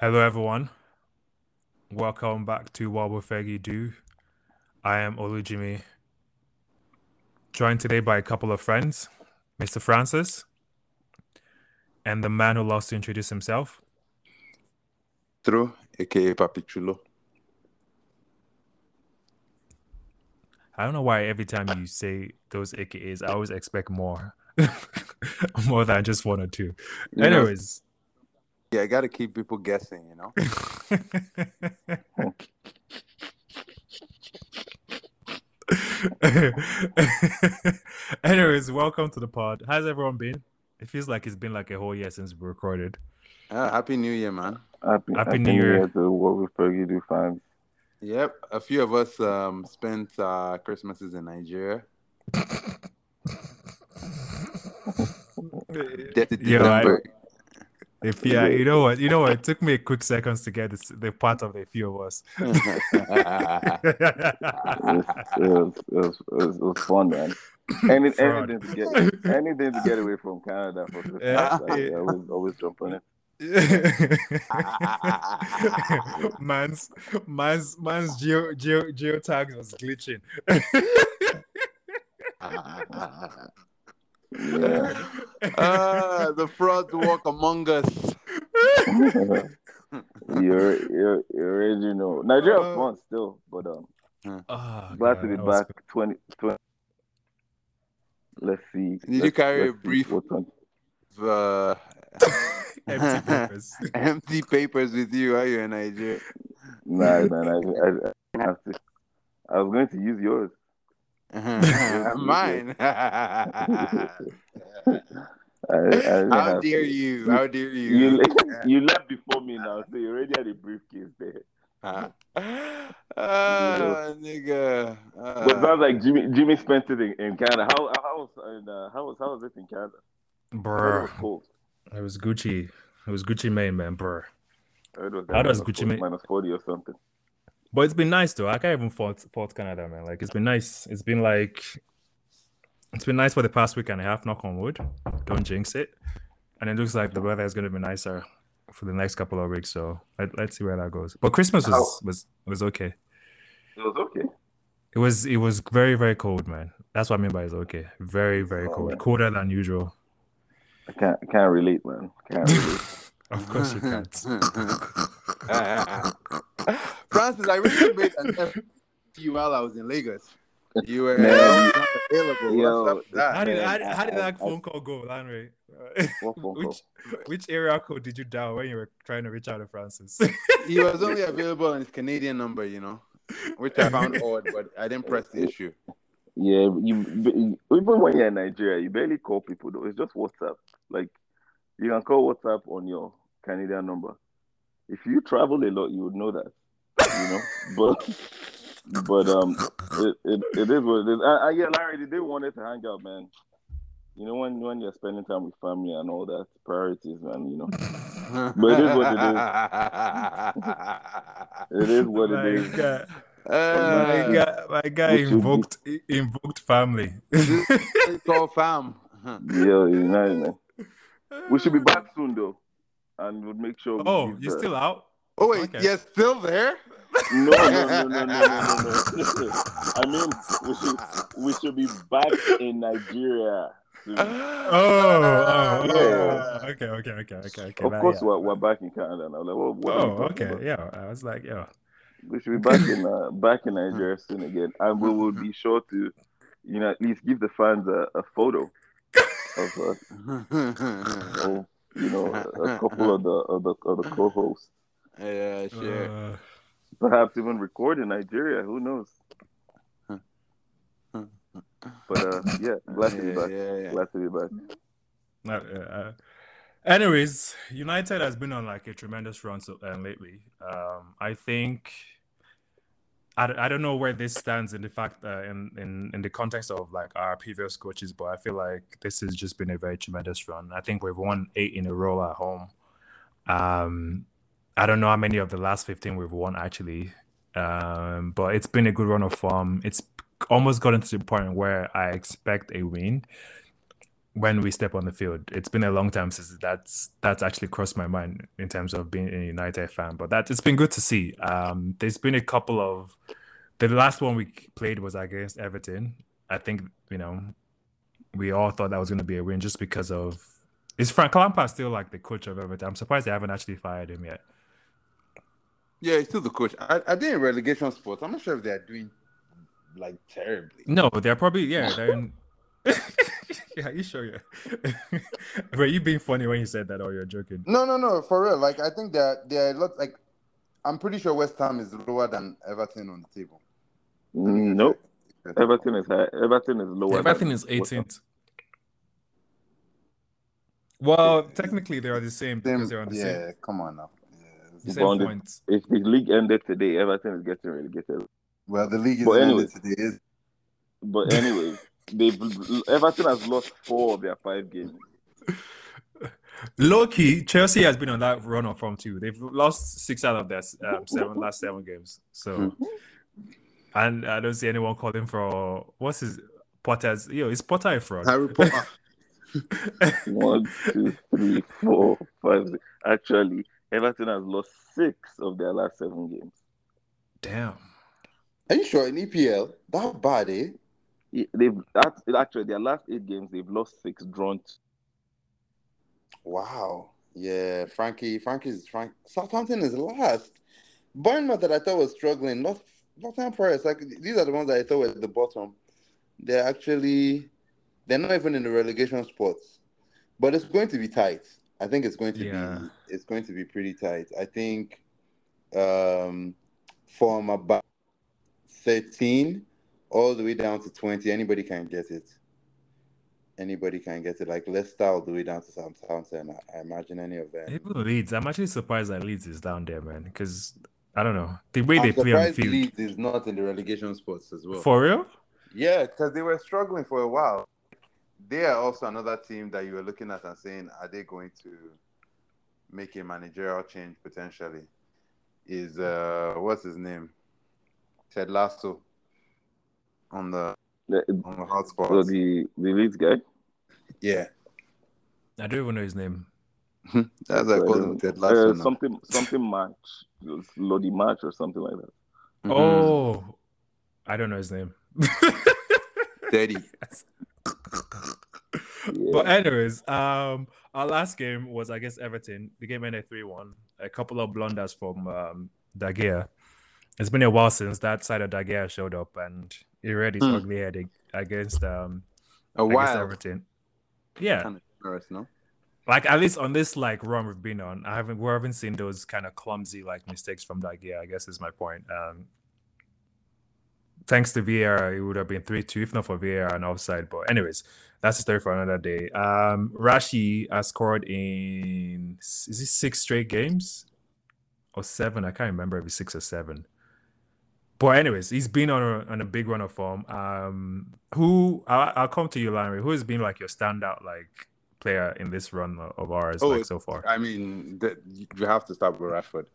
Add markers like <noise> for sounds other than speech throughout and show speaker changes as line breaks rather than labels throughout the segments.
Hello, everyone. Welcome back to What Will Fergie Do? I am Olujimi, joined today by a couple of friends, Mr. Francis, and the man who loves to introduce himself.
True, aka Papi Chulo.
I don't know why every time you say those AKAs, I always expect more, <laughs> more than just one or two.
You know,
Anyways,
yeah, I gotta keep people guessing, you know. <laughs>
Anyways, welcome to the pod. How's everyone been? It feels like it's been like a whole year since we recorded.
Uh, Happy New Year, man.
Happy,
Happy New Year.
to what we Fergie do fans.
Yep, a few of us um spent uh Christmases in Nigeria. Dirty <laughs>
Yeah, I-
December.
If yeah, you know what, you know what, it took me a quick seconds to get this, the part of the few of us.
It was, it was, it was, it was, fun, man. Any,
Fraud.
anything to get anything to get away from Canada for Christmas.
Yeah, yeah.
I always always jump on it. <laughs>
man's man's man's geo geo geotags was glitching. <laughs>
Yeah.
Ah, the frauds walk among us.
you're, you're, you already know. Nigeria
Uh,
was fun still, but um,
Oh,
glad
God,
to be
that was
back. 20, 20. Let's see.
Did you
let's-
carry a brief-
what 20
Uh, <laughs>
Empty papers. <laughs>
empty papers with you are you're in Nigeria.
Nah, man, I, I, I have to. I was going to use yours. <laughs>
Mine. <laughs>
I, I
How
have
dare
to.
you? How dare you?
You, <laughs> you left before me now, so you already had a briefcase there.
Ah, nigga. Ah.
But it sounds like Jimmy Jimmy spent it in, in Canada. How how was in, uh, how was how was it in Canada? I heard it was cold.
It was Gucci. It was Gucci Mane, man, brr.
I heard it was
How does Gucci
40
make-
minus forty or something?
But it's been nice though. I can't even fault fault Canada, man. Like it's been nice. It's been like it's been nice for the past week and a half, knock on wood. Don't jinx it. And it looks like the weather is gonna be nicer for the next couple of weeks. So let, let's see where that goes. But Christmas was
How-
was was okay.
It was okay.
It was it was very, very cold, man. That's what I mean by it's okay. Very, very
Oh,
cold.
man.
Colder than usual.
I can't I can't relate, man. Can't relate.
Of course you can't. <laughs>
Francis, I really made an effort to you while I was in Lagos. You were
Man,
uh, not available.
yo,
What's up with that?
How did, how, did- how did that phone call go, Landry?
What phone <laughs> call?
which which area code did you dial when you were trying to reach out to Francis? <laughs>
He was only available on his Canadian number, you know, which I found odd, but I didn't press the issue.
Yeah, you even when you're in Nigeria, you barely call people though. It's just WhatsApp. Like you can call WhatsApp on your Canadian number. If you travel a lot, you would know that. You know, but <laughs> but um, it, it, it is what it is. Uh, uh, yeah, Larry, they wanted to hang out, man. You know when when you're spending time with family and all that priorities, man. You know, But it is what it is. it is what
my
it is.
guy, my
Uh,
guy, my guy
Which would be-
invoked invoked family.
it's called fam.
Yeah, you know, man. We should be back soon though, and we'll make sure.
oh,
give
you
the-
still out?
Oh wait,
Okay.
you're still there?
No, no, no, no, no, no, no, no. <laughs> I mean, we should we should be back in Nigeria. soon.
Oh, oh, oh,
Yeah.
okay, okay, okay, okay, okay.
of
now,
course,
yeah.
we're, we're back in Canada now. Like, what, what
Oh, okay,
about?
yeah. I was like, yeah.
We should be back in uh, <laughs> back in Nigeria soon again, and we will be sure to, you know, at least give the fans a, a photo of, uh, <laughs> of you know, a couple of the of the of the co-hosts.
yeah, sure.
Uh,
Perhaps even record in Nigeria. Who knows? But uh, yeah, glad to be back.
yeah, yeah.
Glad to be back.
Uh, uh, anyways, United has been on like a tremendous run so, uh, lately. Um, I think I, I don't know where this stands in the fact uh, in, in in the context of like our previous coaches, but I feel like this has just been a very tremendous run. I think we've won eight in a row at home. Um, I don't know how many of the last fifteen we've won actually, um, but it's been a good run of form. It's almost gotten to the point where I expect a win when we step on the field. It's been a long time since that's that's actually crossed my mind in terms of being a United fan. But that it's been good to see. Um, there's been a couple of the last one we played was against Everton. I think you know we all thought that was going to be a win just because of is Frank Lampard still like the coach of Everton? I'm surprised they haven't actually fired him yet.
Yeah, he's still the coach. I, I think in relegation sports, I'm not sure if they're doing like terribly.
No, they're probably yeah. They're in... <laughs> <laughs> yeah, you sure? Yeah. <laughs> Were you being funny when you said that, or you're joking?
No, no, no, for real. Like I think they're they're a lot. Like I'm pretty sure West Ham is lower than Everton on the table.
Mm, nope. Everton is high. Everton is lower.
Everton is 18th. Well, technically they are the same because they're on the
yeah,
same, Yeah,
come on now. Yeah,
same
Bonded.
points.
If the league ended today, Everton is getting relegated.
well, the league is
But
ended
anyway.
today. Is
But anyway, they've Everton has lost four of their five games.
Low key, Chelsea has been on that run of form too. They've lost six out of their um, seven last seven games. So, and I don't see anyone calling for what's his Potter's. Yo, is Potter a fraud?
Harry Potter. <laughs>
One, two, three, four, five. six. Actually, Everton has lost six of their last seven games.
Damn.
Are you sure in EPL that bad? Eh?
Yeah, They've act- actually their last eight games they've lost six, drawn. two.
Wow. Yeah, Frankie. Frankie's Frank. Southampton is last. Bournemouth that I thought was struggling. Not Nottingham Forest. Like these are the ones that I thought were at the bottom. They're actually they're not even in the relegation spots. But it's going to be tight. I think it's going to
Yeah.
be it's going to be pretty tight. I think um from about 13 all the way down to 20, anybody can get it. Anybody can get it. Like Leicester all the way down to Southampton. I, I imagine any of them.
Even Leeds. I'm actually surprised that Leeds is down there, man. Because I don't know the way they
I'm
play on the field.
Leeds is not in the relegation spots as well.
For real?
Yeah, because they were struggling for a while. They are also another team that you were looking at and saying, are they going to make a managerial change potentially? Is uh what's his name? Ted Lasso on the
The,
on the hotspot.
so the the Leeds guy.
yeah.
I don't even know his name. <laughs>
That's what I call him Ted Lasso.
Uh, something something match, Lodi match or something like that.
Mhm.
Oh, I don't know his name. <laughs>
Teddy.
Yeah.
But anyways, um, our last game was against Everton. The game ended three one. A couple of blunders from um, De Gea. It's been a while since that side of De Gea showed up, and he read his
Hmm.
ugly head against um
A
against. Everton. Yeah,
Kind of no?
like at least on this like run we've been on, I haven't we haven't seen those kind of clumsy like mistakes from De Gea. I guess is my point. Um, thanks to VAR, it would have been three two if not for VAR and offside. But anyways, that's a story for another day. Um, Rashi has scored in is it six straight games or seven? I can't remember if it's six or seven. But anyways, he's been on a, on a big run of form. Um, who I'll, I'll come to you, Larry. Who has been like your standout like player in this run of- ours
Oh,
like so far?
I mean, th- you have to start with Rashford.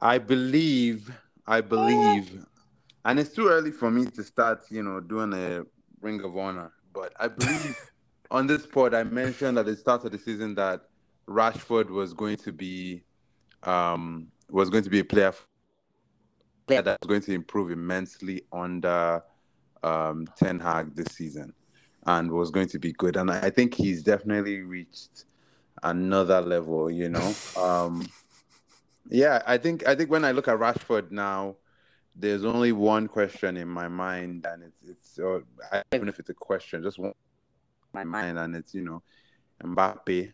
I believe, I believe, and it's too early for me to start, you know, doing a Ring of Honor. But I believe <laughs> on this pod, I mentioned at the start of the season that Rashford was going to be, um, was going to be a player player that was going to improve immensely under um, Ten Hag this season, and was going to be good. And I think he's definitely reached another level, you know. <laughs> Um, yeah, I think I think when I look at Rashford now, there's only one question in my mind, and it's it's uh, I, even if it's a question, just one in my mind, and it's you know, Mbappe.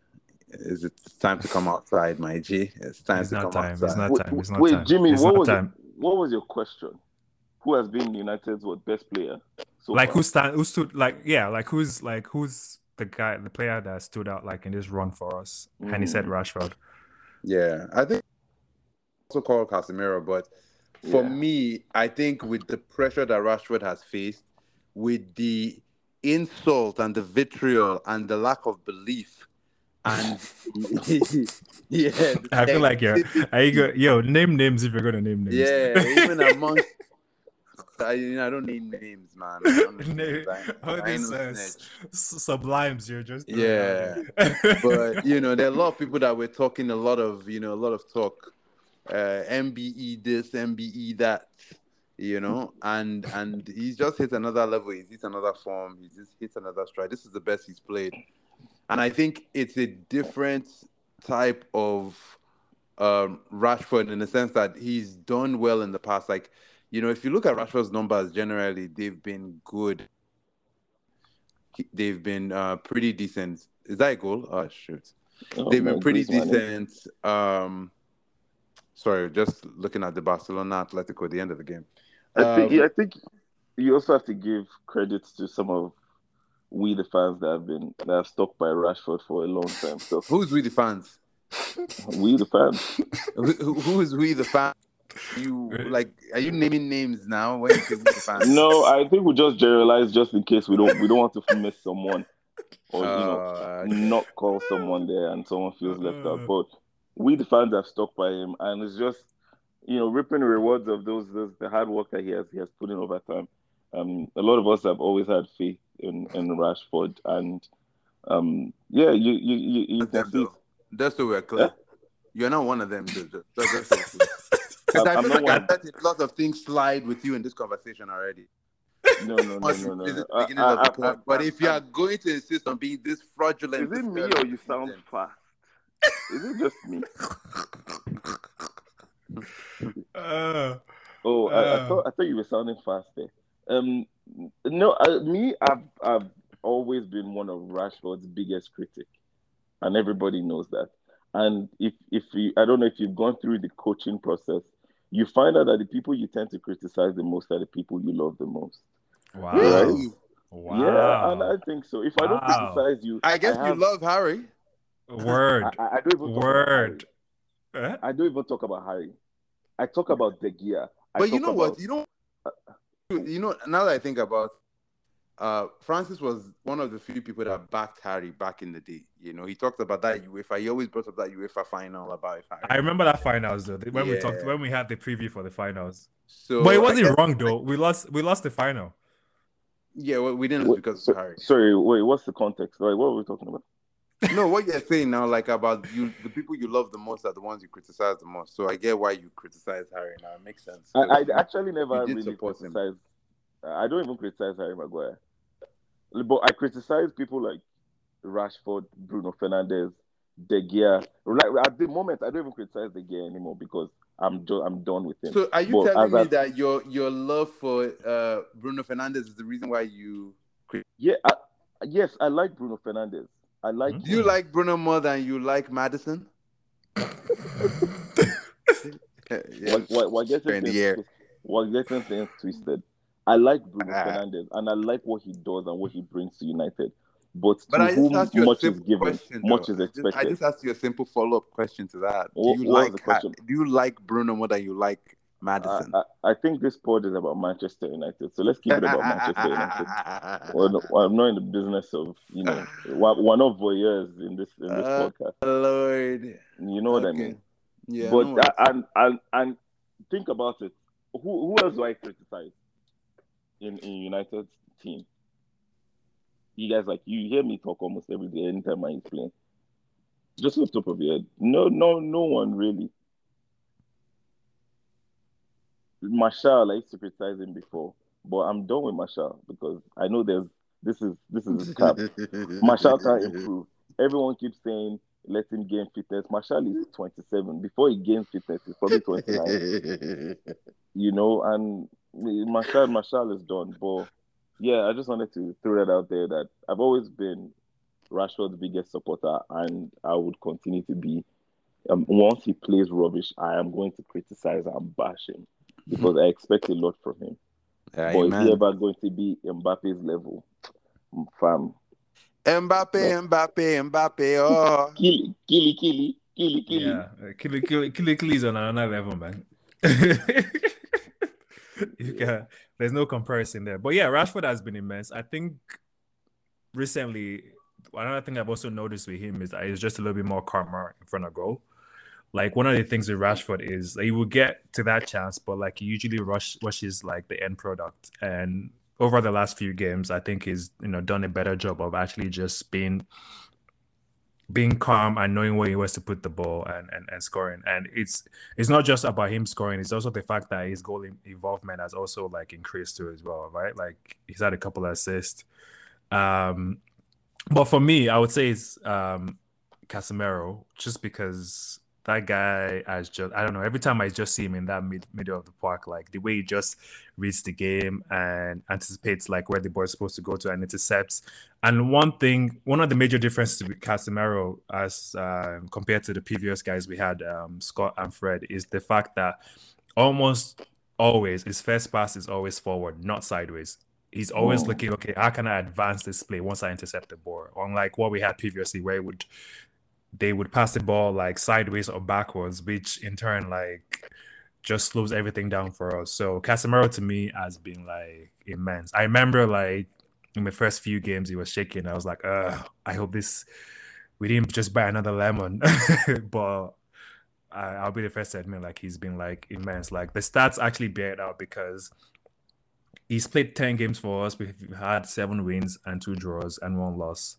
Is it time to come outside, my G? It's time
It's
to
not
come
time.
outside.
It's not
Wait,
time. It's not
wait,
time.
Jimmy,
It's
what
not
was
time.
Your, what was your question? Who has been United's what best player? So
like
far?
who stand who stood like yeah like who's like who's the guy the player that stood out like in this run for us and he said
Mm.
rashford
Yeah, I think also called Casemiro, but for
Yeah.
me, I think with the pressure that Rashford has faced, with the insult and the vitriol and the lack of belief, and <laughs> yeah,
i feel like you're
negativity-
are you go yo name names if you're gonna name names
yeah, <laughs> even amongst I, you know, I don't need names, man. I don't need names. I-
All these uh, sublimes you're just
Yeah, but <laughs> you know, there are a lot of people that were talking a lot of, you know, a lot of talk, uh, MBE this, MBE that, you know, and and he's just hit another level. He's hit another form. He's just hit another stride. This is the best he's played, and I think it's a different type of um, Rashford in the sense that he's done well in the past. Like, you know, if you look at Rashford's numbers, generally they've been good. They've been uh, pretty decent. Is that a goal? Oh shoot!
Oh,
They've been pretty decent. Um, sorry, just looking at the Barcelona Atletico at the end of the game.
I think,
Um,
yeah, I think you also have to give credit to some of we the fans that have been that have stuck by Rashford for a long time. So
Who's we the fans?
we the fans.
Who, who- is we the fans? You like? Are you naming names now? When you the fans?
No, I think we just generalize just in case we don't we don't want to miss someone or you know
Uh,
not call someone there and someone feels left out.
Uh.
But we the fans have stuck by him and it's just you know reaping the rewards of those, those the hard work that he has he has put in over time. Um, a lot of us have always had faith in, in Rashford and um, yeah, you you you, you
That's
can see.
though. Just so we're clear. You're not one of them. Just, just, just so we're clear. <laughs> 'Cause I
I'm
feel like I
one.
let a lot of things slide with you in this conversation already.
No, no, no, no, no.
visit
no. I- I- I-
but if you
I-
are going to insist on being this fraudulent,
Is it me or you sound
season-
fast? Is it just me?
Uh, <laughs>
Oh, I, I
Uh.
thought I thought you were sounding fast there. Um, no, I, me, I've I've always been one of Rashford's biggest critic, and everybody knows that. And if if you, I don't know if you've gone through the coaching process, you find out that the people you tend to criticize the most are the people you love the most.
wow.
Really?
Wow.
Yeah, and I think so. If I don't criticize you,
I guess you
have-
love Harry.
Word.
I, I don't even talk about
Word.
Harry.
Eh?
I don't even talk about Harry. I talk about De Gea. I
But you
talk
know what?
about-
You know, you know. Now that I think about, uh, Francis was one of the few people that backed Harry back in the day. You know, he talked about that UEFA. He always brought up that UEFA final about if Harry.
I remember that finals though. When we talked when we had the preview for the finals.
so,
but it wasn't
guess-
wrong though. We lost we lost the final.
Yeah, well, we didn't
Wait,
because
so-
Harry.
Sorry, wait. What's the context? Like, what were we talking about? <laughs>
no, what you're saying now, like about you, the people you love the most are the ones you criticize the most. So I get why you criticize Harry now. It makes sense.
I, I actually never really
support him.
criticize. I don't even criticize Harry Maguire, but I criticize people like Rashford, Bruno Fernandes, De Gea. Like at the moment, I don't even criticize De Gea anymore because I'm jo- I'm done with him.
So are you
But
telling me
I-
that your your love for uh, Bruno Fernandes is the reason why you
yeah, I, yes, I like Bruno Fernandes. I like.
Do you like Bruno more than you like Maddison? yeah. <laughs>
What, what, what gets
in the
things-
air.
What gets things twisted. I like Bruno
Ah.
Fernandes and I like what he does and what he brings to United. But to
But I just
whom
asked you a
much is
simple
given,
question.
much
though.
is
I just-
expected.
I just asked you a simple follow up question to that.
What-
do you
what was
like
the question?
do you like Bruno more than you like
I,
Maddison?
I, I think this pod is about Manchester United, so let's keep it about Manchester United. <laughs> Well, no, I'm not in the business of you know we're not voyeurs in this in this
Uh,
podcast.
Lord.
You know what I mean?
Yeah.
but
no
uh, and and and think about it. Who who else do I criticize in in United's team? You guys like you hear me talk almost every day anytime I explain. Just off the top of your head, no no no one really. Martial, I used to criticize him before, but I'm done with Martial because I know there's this is this is a cap. <laughs> Martial can't improve. Everyone keeps saying let him gain fitness. Martial is 27. Before he gains fitness, he's probably 29. <laughs> You know, and Martial Martial is done. But yeah, I just wanted to throw that out there that I've always been Rashford's biggest supporter, and I would continue to be. Um, once he plays rubbish, I am going to criticize and bash him because I expect a lot from him. But is he ever going to be Mbappe's level? Fam,
Mbappe, Mbappe, Mbappe. Oh,
Killy, killy, killy, killy, killy.
Yeah, Killy Killy Killy Killy's on another level, man. <laughs> you can, there's no comparison there. But yeah, Rashford has been immense. I think recently, another thing I've also noticed with him is that he's just a little bit more calmer in front of goal. Like one of the things with Rashford is he will get to that chance, but like he usually rush rushes like the end product. And over the last few games, I think he's you know done a better job of actually just being being calm and knowing where he wants to put the ball and, and, and scoring. And it's it's not just about him scoring, it's also the fact that his goal involvement has also like increased too as well, right? Like he's had a couple of assists. Um but for me, I would say it's um Casemiro, just because that guy has just I don't know. Every time I just see him in that mid, middle of the park, like the way he just reads the game and anticipates like where the ball is supposed to go to and intercepts. And one thing, one of the major differences with Casemiro as uh, compared to the previous guys we had, um, Scott and Fred, is the fact that almost always his first pass is always forward, not sideways. He's always looking, okay, how can I advance this play once I intercept the ball? Unlike what we had previously, where it would they would pass the ball like sideways or backwards, which in turn like just slows everything down for us. So Casemiro to me has been like immense. I remember like in the first few games he was shaking. I was like, uh, I hope this we didn't just buy another lemon. <laughs> but I, will be the first to admit like he's been like immense. Like the stats actually bear it out because he's played 10 games for us. We've had seven wins and two draws and one loss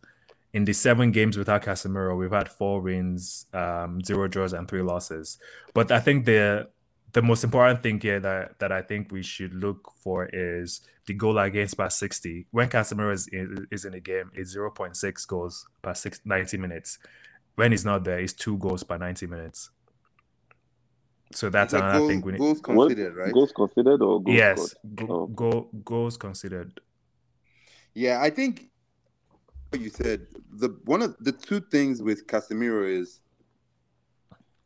in the seven games without Casemiro, we've had four wins, um, zero draws, and three losses. But I think the the most important thing here that, that I think we should look for is the goal against per 60. When Casemiro is in, is in the game, it's 0.6 goals per six, 90 minutes. When he's not there, it's two goals per 90 minutes. So that's another goal, thing we need.
Goals considered, right?
Goals considered or goals
yes, go, oh. go, goals considered.
Yeah, I think you said the one of the two things with Casemiro is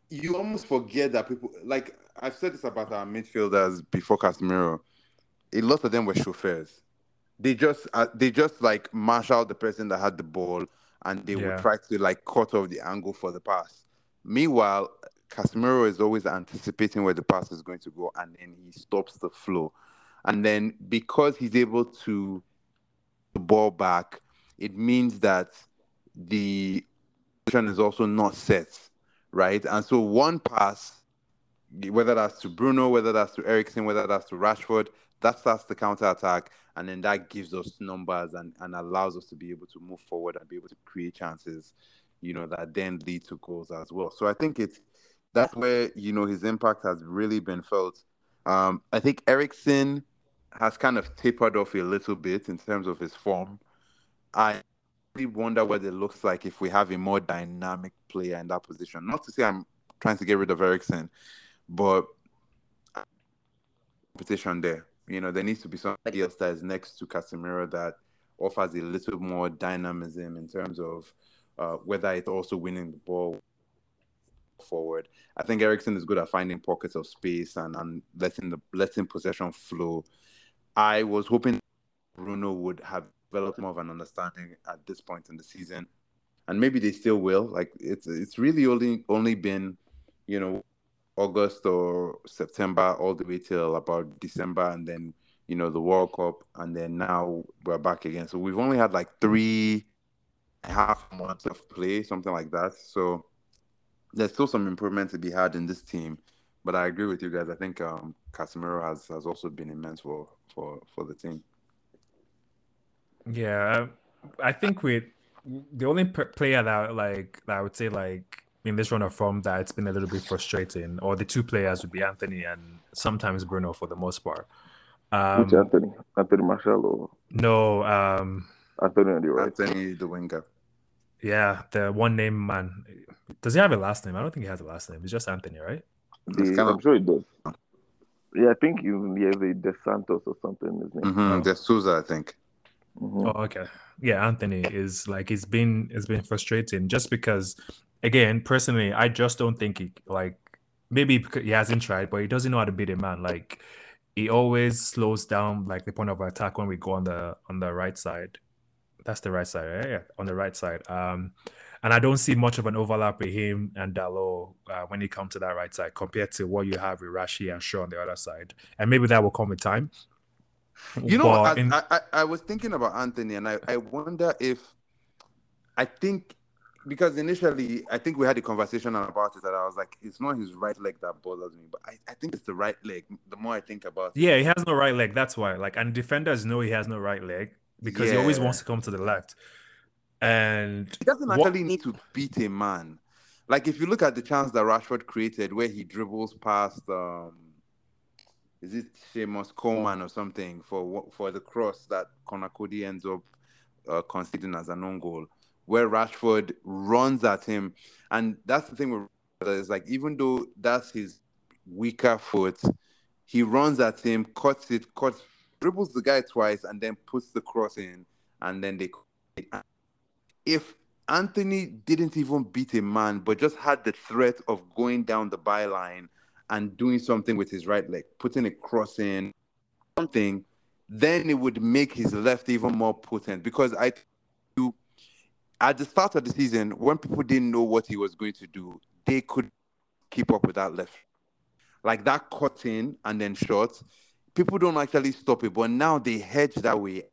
you almost forget that people like I've said this about our midfielders before Casemiro. A lot of them were chauffeurs. They just uh, they just like marshal the person that had the ball and they yeah. would try to like cut off the angle for the pass. Meanwhile, Casemiro is always anticipating where the pass is going to go and then he stops the flow. And then because he's able to the ball back it means that the position is also not set, right? And so one pass, whether that's to Bruno, whether that's to Eriksen, whether that's to Rashford, that starts the counter attack, and then that gives us numbers and, and allows us to be able to move forward and be able to create chances, you know, that then lead to goals as well. So I think it's that's where you know his impact has really been felt. Um, I think Eriksen has kind of tapered off a little bit in terms of his form. I really wonder what it looks like if we have a more dynamic player in that position. Not to say I'm trying to get rid of Eriksen, but competition there. You know, there needs to be somebody else that is next to Casemiro that offers a little more dynamism in terms of uh, whether it's also winning the ball forward. I think Eriksen is good at finding pockets of space and, and letting the letting possession flow. I was hoping Bruno would have develop more of an understanding at this point in the season, and maybe they still will. Like it's it's really only only been, you know, August or September all the way till about December, and then you know the World Cup, and then now we're back again. So we've only had like three half months of play, something like that. So there's still some improvement to be had in this team. But I agree with you guys. I think um, Casemiro has, has also been immense for, for, for the team.
Yeah, I think with the only player that like that I would say like in this run of form that it's been a little bit frustrating, or the two players would be Antony and sometimes Bruno for the most part.
Um, Which Antony? Anthony Martial or
no? Um,
Antony on the right.
Antony the winger.
Yeah, the one name man. Does he have a last name? I don't think he has a last name. It's just Antony, right?
The, I'm sure he does. Yeah, I think he has a De Santos or something. His name.
Mm-hmm. Oh. De Souza, I think.
Mm-hmm. Oh, okay. Yeah, Antony is like it's been it's been frustrating just because again, personally, I just don't think he like maybe he hasn't tried, but he doesn't know how to beat a man. Like he always slows down like the point of attack when we go on the on the right side. That's the right side, right? Yeah, on the right side. Um, and I don't see much of an overlap with him and Dalot uh, when he comes to that right side compared to what you have with Rashi and Shaw on the other side. And maybe that will come with time.
You know, I, in... I, I, I, was thinking about Antony, and I, I wonder if I think because initially I think we had a conversation about it that I was like, it's not his right leg that bothers me, but I, I think it's the right leg. The more I think about it,
Yeah, he has no right leg. That's why. Like, and defenders know he has no right leg because he always wants to come to the left. And
he doesn't
what-
actually need to beat a man. Like if you look at the chance that Rashford created where he dribbles past um is it Seamus Coleman or something for for the cross that Conor Coady ends up uh, conceding as an own goal, where Rashford runs at him, and that's the thing with is like even though that's his weaker foot, he runs at him, cuts it, cuts, dribbles the guy twice, and then puts the cross in, and then they. If Antony didn't even beat a man, but just had the threat of going down the byline and doing something with his right leg, putting a cross in, something, then it would make his left even more potent. Because I, at the start of the season, when people didn't know what he was going to do, they could keep up with that left, like that cut in and then shot. People don't actually stop it, but now they hedge that way.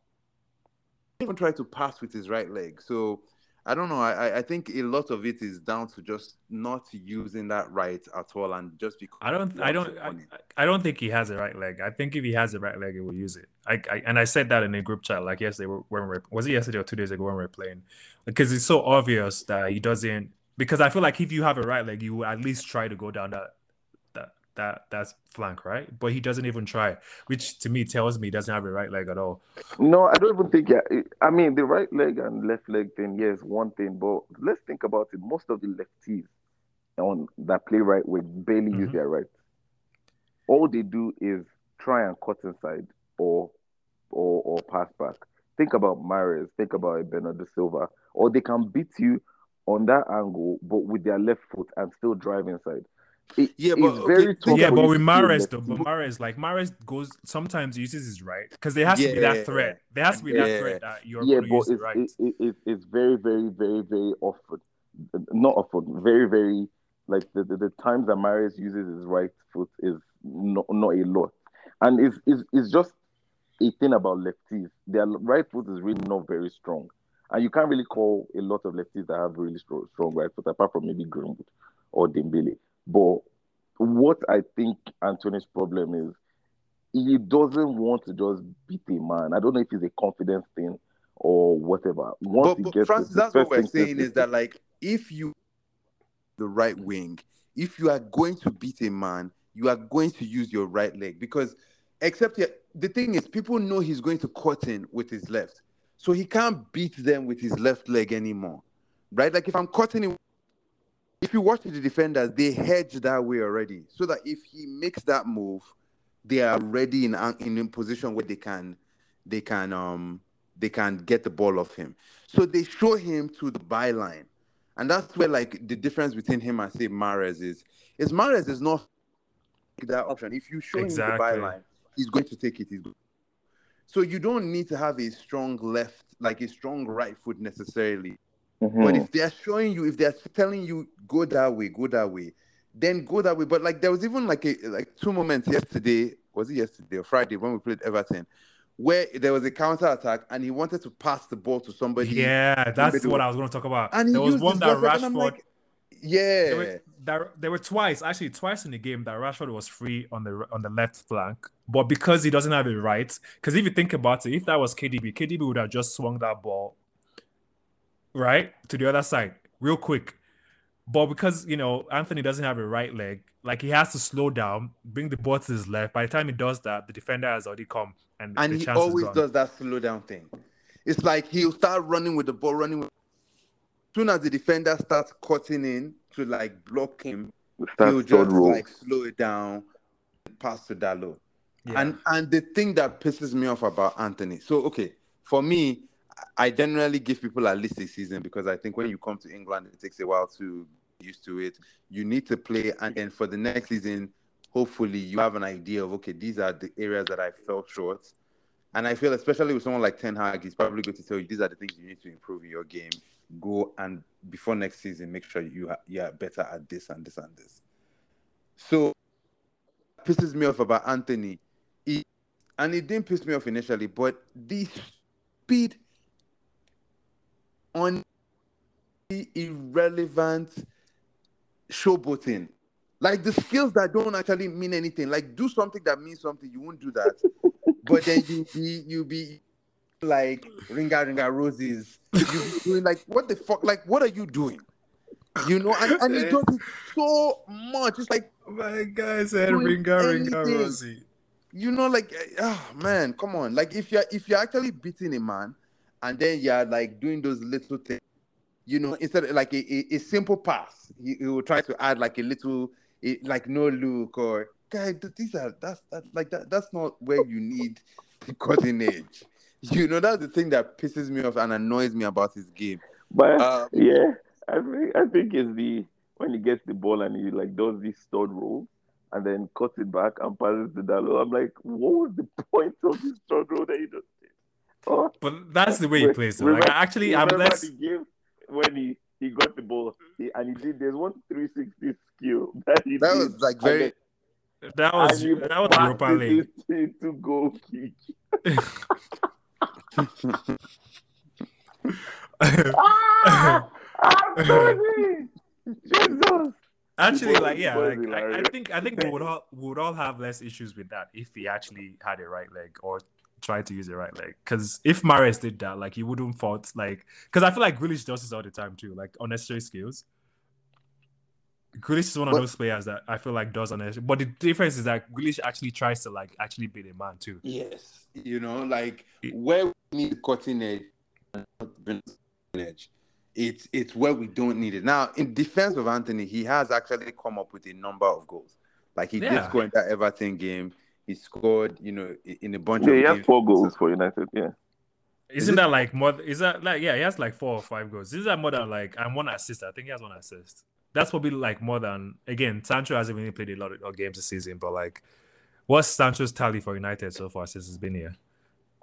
Even try to pass with his right leg. So I don't know. I I- think a lot of it is down to just not using that right at all, and just because
I don't, I don't, I, I don't think he has a right leg. I think if he has a right leg, he will use it. I, I and I said that in a group chat like yesterday when we were, was it yesterday or two days ago when we were playing, because it's so obvious that he doesn't. Because I feel like if you have a right leg, you will at least try to go down that that that that flank, right? But he doesn't even try, which to me tells me he doesn't have a right leg at all.
No, I don't even think. Yeah, I mean, the right leg and left leg thing, yes, one thing. But let's think about it. Most of the lefties on that play right wing barely use
Mhm.
their right. All they do is try and cut inside or or or pass back. Think about Mahrez. Think about Bernardo Silva. Or they can beat you on that angle, but with their left foot and still drive inside. It,
Yeah,
it's
but, okay,
very
think
yeah, but with
to
Mahrez though, but Mahrez like Mahrez goes sometimes uses his right because there has to be that threat. There has to be
Yeah.
that threat that you're
yeah, but
use
it's,
right.
it, it, it, it's very, very, very, very often. Not often, very, very like the, the, the times that Mahrez uses his right foot is not, not a lot. And it's, it's, it's just a thing about lefties. Their right foot is really not very strong. And you can't really call a lot of lefties that have really strong, strong right foot, apart from maybe Greenwood or Dembele. But what I think Antony's problem is, he doesn't want to just beat a man. I don't know if it's a confidence thing or whatever. Once
But, but Francis, that's what we're saying is that like if you the right wing, if you are going to beat a man, you are going to use your right leg because except the thing is people know he's going to cut in with his left. So he can't beat them with his left leg anymore. Right? Like if I'm cutting in if you watch the defenders, they hedge that way already. So that if he makes that move, they are ready in in a position where they can they can um they can get the ball off him. So they show him to the byline. And that's where like the difference between him and say Mahrez is is Mahrez is not that option. If you show
Exactly.
him the byline, he's going to take it. He's go- so you don't need to have a strong left, like a strong right foot necessarily.
Mhm.
But if they're showing you, if they're telling you go that way, go that way, then go that way. But like there was even like a like two moments yesterday, was it yesterday or Friday when we played Everton, where there was a counter attack and he wanted to pass the ball to somebody.
yeah, that's
middle.
what I was going to talk about.
And
there was one that Rashford.
like, yeah.
There were, there, there were twice, actually twice in the game that Rashford was free on the on the left flank, but because he doesn't have it right, because if you think about it, if that was KDB, KDB would have just swung that ball right to the other side real quick. But because you know Antony doesn't have a right leg, like he has to slow down, bring the ball to his left. By the time he does that, the defender has already come, and,
and
the
he
chance is
always
gone.
does that slow down thing. It's like he'll start running with the ball, running with soon as the defender starts cutting in to like block him, he'll just
row.
like slow it down, pass to Dalot.
Yeah.
And and the thing that pisses me off about Antony. So okay, for me, I generally give people at least a season because I think when you come to England, it takes a while to used to it. You need to play, and then for the next season, hopefully you have an idea of okay, these are the areas that I fell short. And I feel, especially with someone like Ten Hag, he's probably going to tell you these are the things you need to improve in your game. Go and before next season, make sure you are, you are better at this and this and this. So pisses me off about Antony. He, and it didn't piss me off initially, but the speed on irrelevant showboating. Like the skills that don't actually mean anything. Like do something that means something. You won't do that. <laughs> but then you be you be like ringa ringa roses. You be doing like what the fuck? Like what are you doing? You know, and, and it does it so much. It's like oh
My guy said ringa ringa rosy.
you know, like oh man, come on. Like if you're if you're actually beating a man and then you're like doing those little things, you know, instead of like a, a, a simple pass, he, he will try to add like a little a, like no look or guy, these are that's that like that that's not where you need the cutting edge. You know, that's the thing that pisses me off and annoys me about his game.
But
Um,
yeah, I think I think it's the when he gets the ball and he like does this stud roll and then cuts it back and passes to Dalot. I'm like, what was the <laughs> point of this stud roll that he just did?
But that's the way he plays. Though. Like actually, I'm
remember
less.
the game when he he got the ball he, and he did there's one 360 skill that he
That was like very
That was that was
passed
Europa
it
League.
into- into goal kick. <laughs> Ah, Jesus!
Actually, like yeah, like I, I think I think we would all we would all have less issues with that if he actually had a right leg or tried to use a right leg. Because if Mahrez did that, like he wouldn't fault like because I feel like Grealish does this all the time too, like unnecessary skills. Grealish is one of
But-
those players that I feel like does unnecessary. But the difference is that Grealish actually tries to like actually beat a man too.
Yes, you know, like
It-
where we need cutting edge, edge. It's it's where we don't need it. Now, in defense of Antony, he has actually come up with a number of goals. Like he did
Yeah.
score in that Everton game. He scored, you know, in a bunch
Yeah,
of
he has four goals for United. Yeah.
Isn't
it-
that like more? Is that like yeah? He has like four or five goals. Is that more than like and one assist? I think he has one assist. That's probably like more than again. Sancho hasn't really played a lot of games this season, but like, what's Sancho's tally for United so far since he's been here?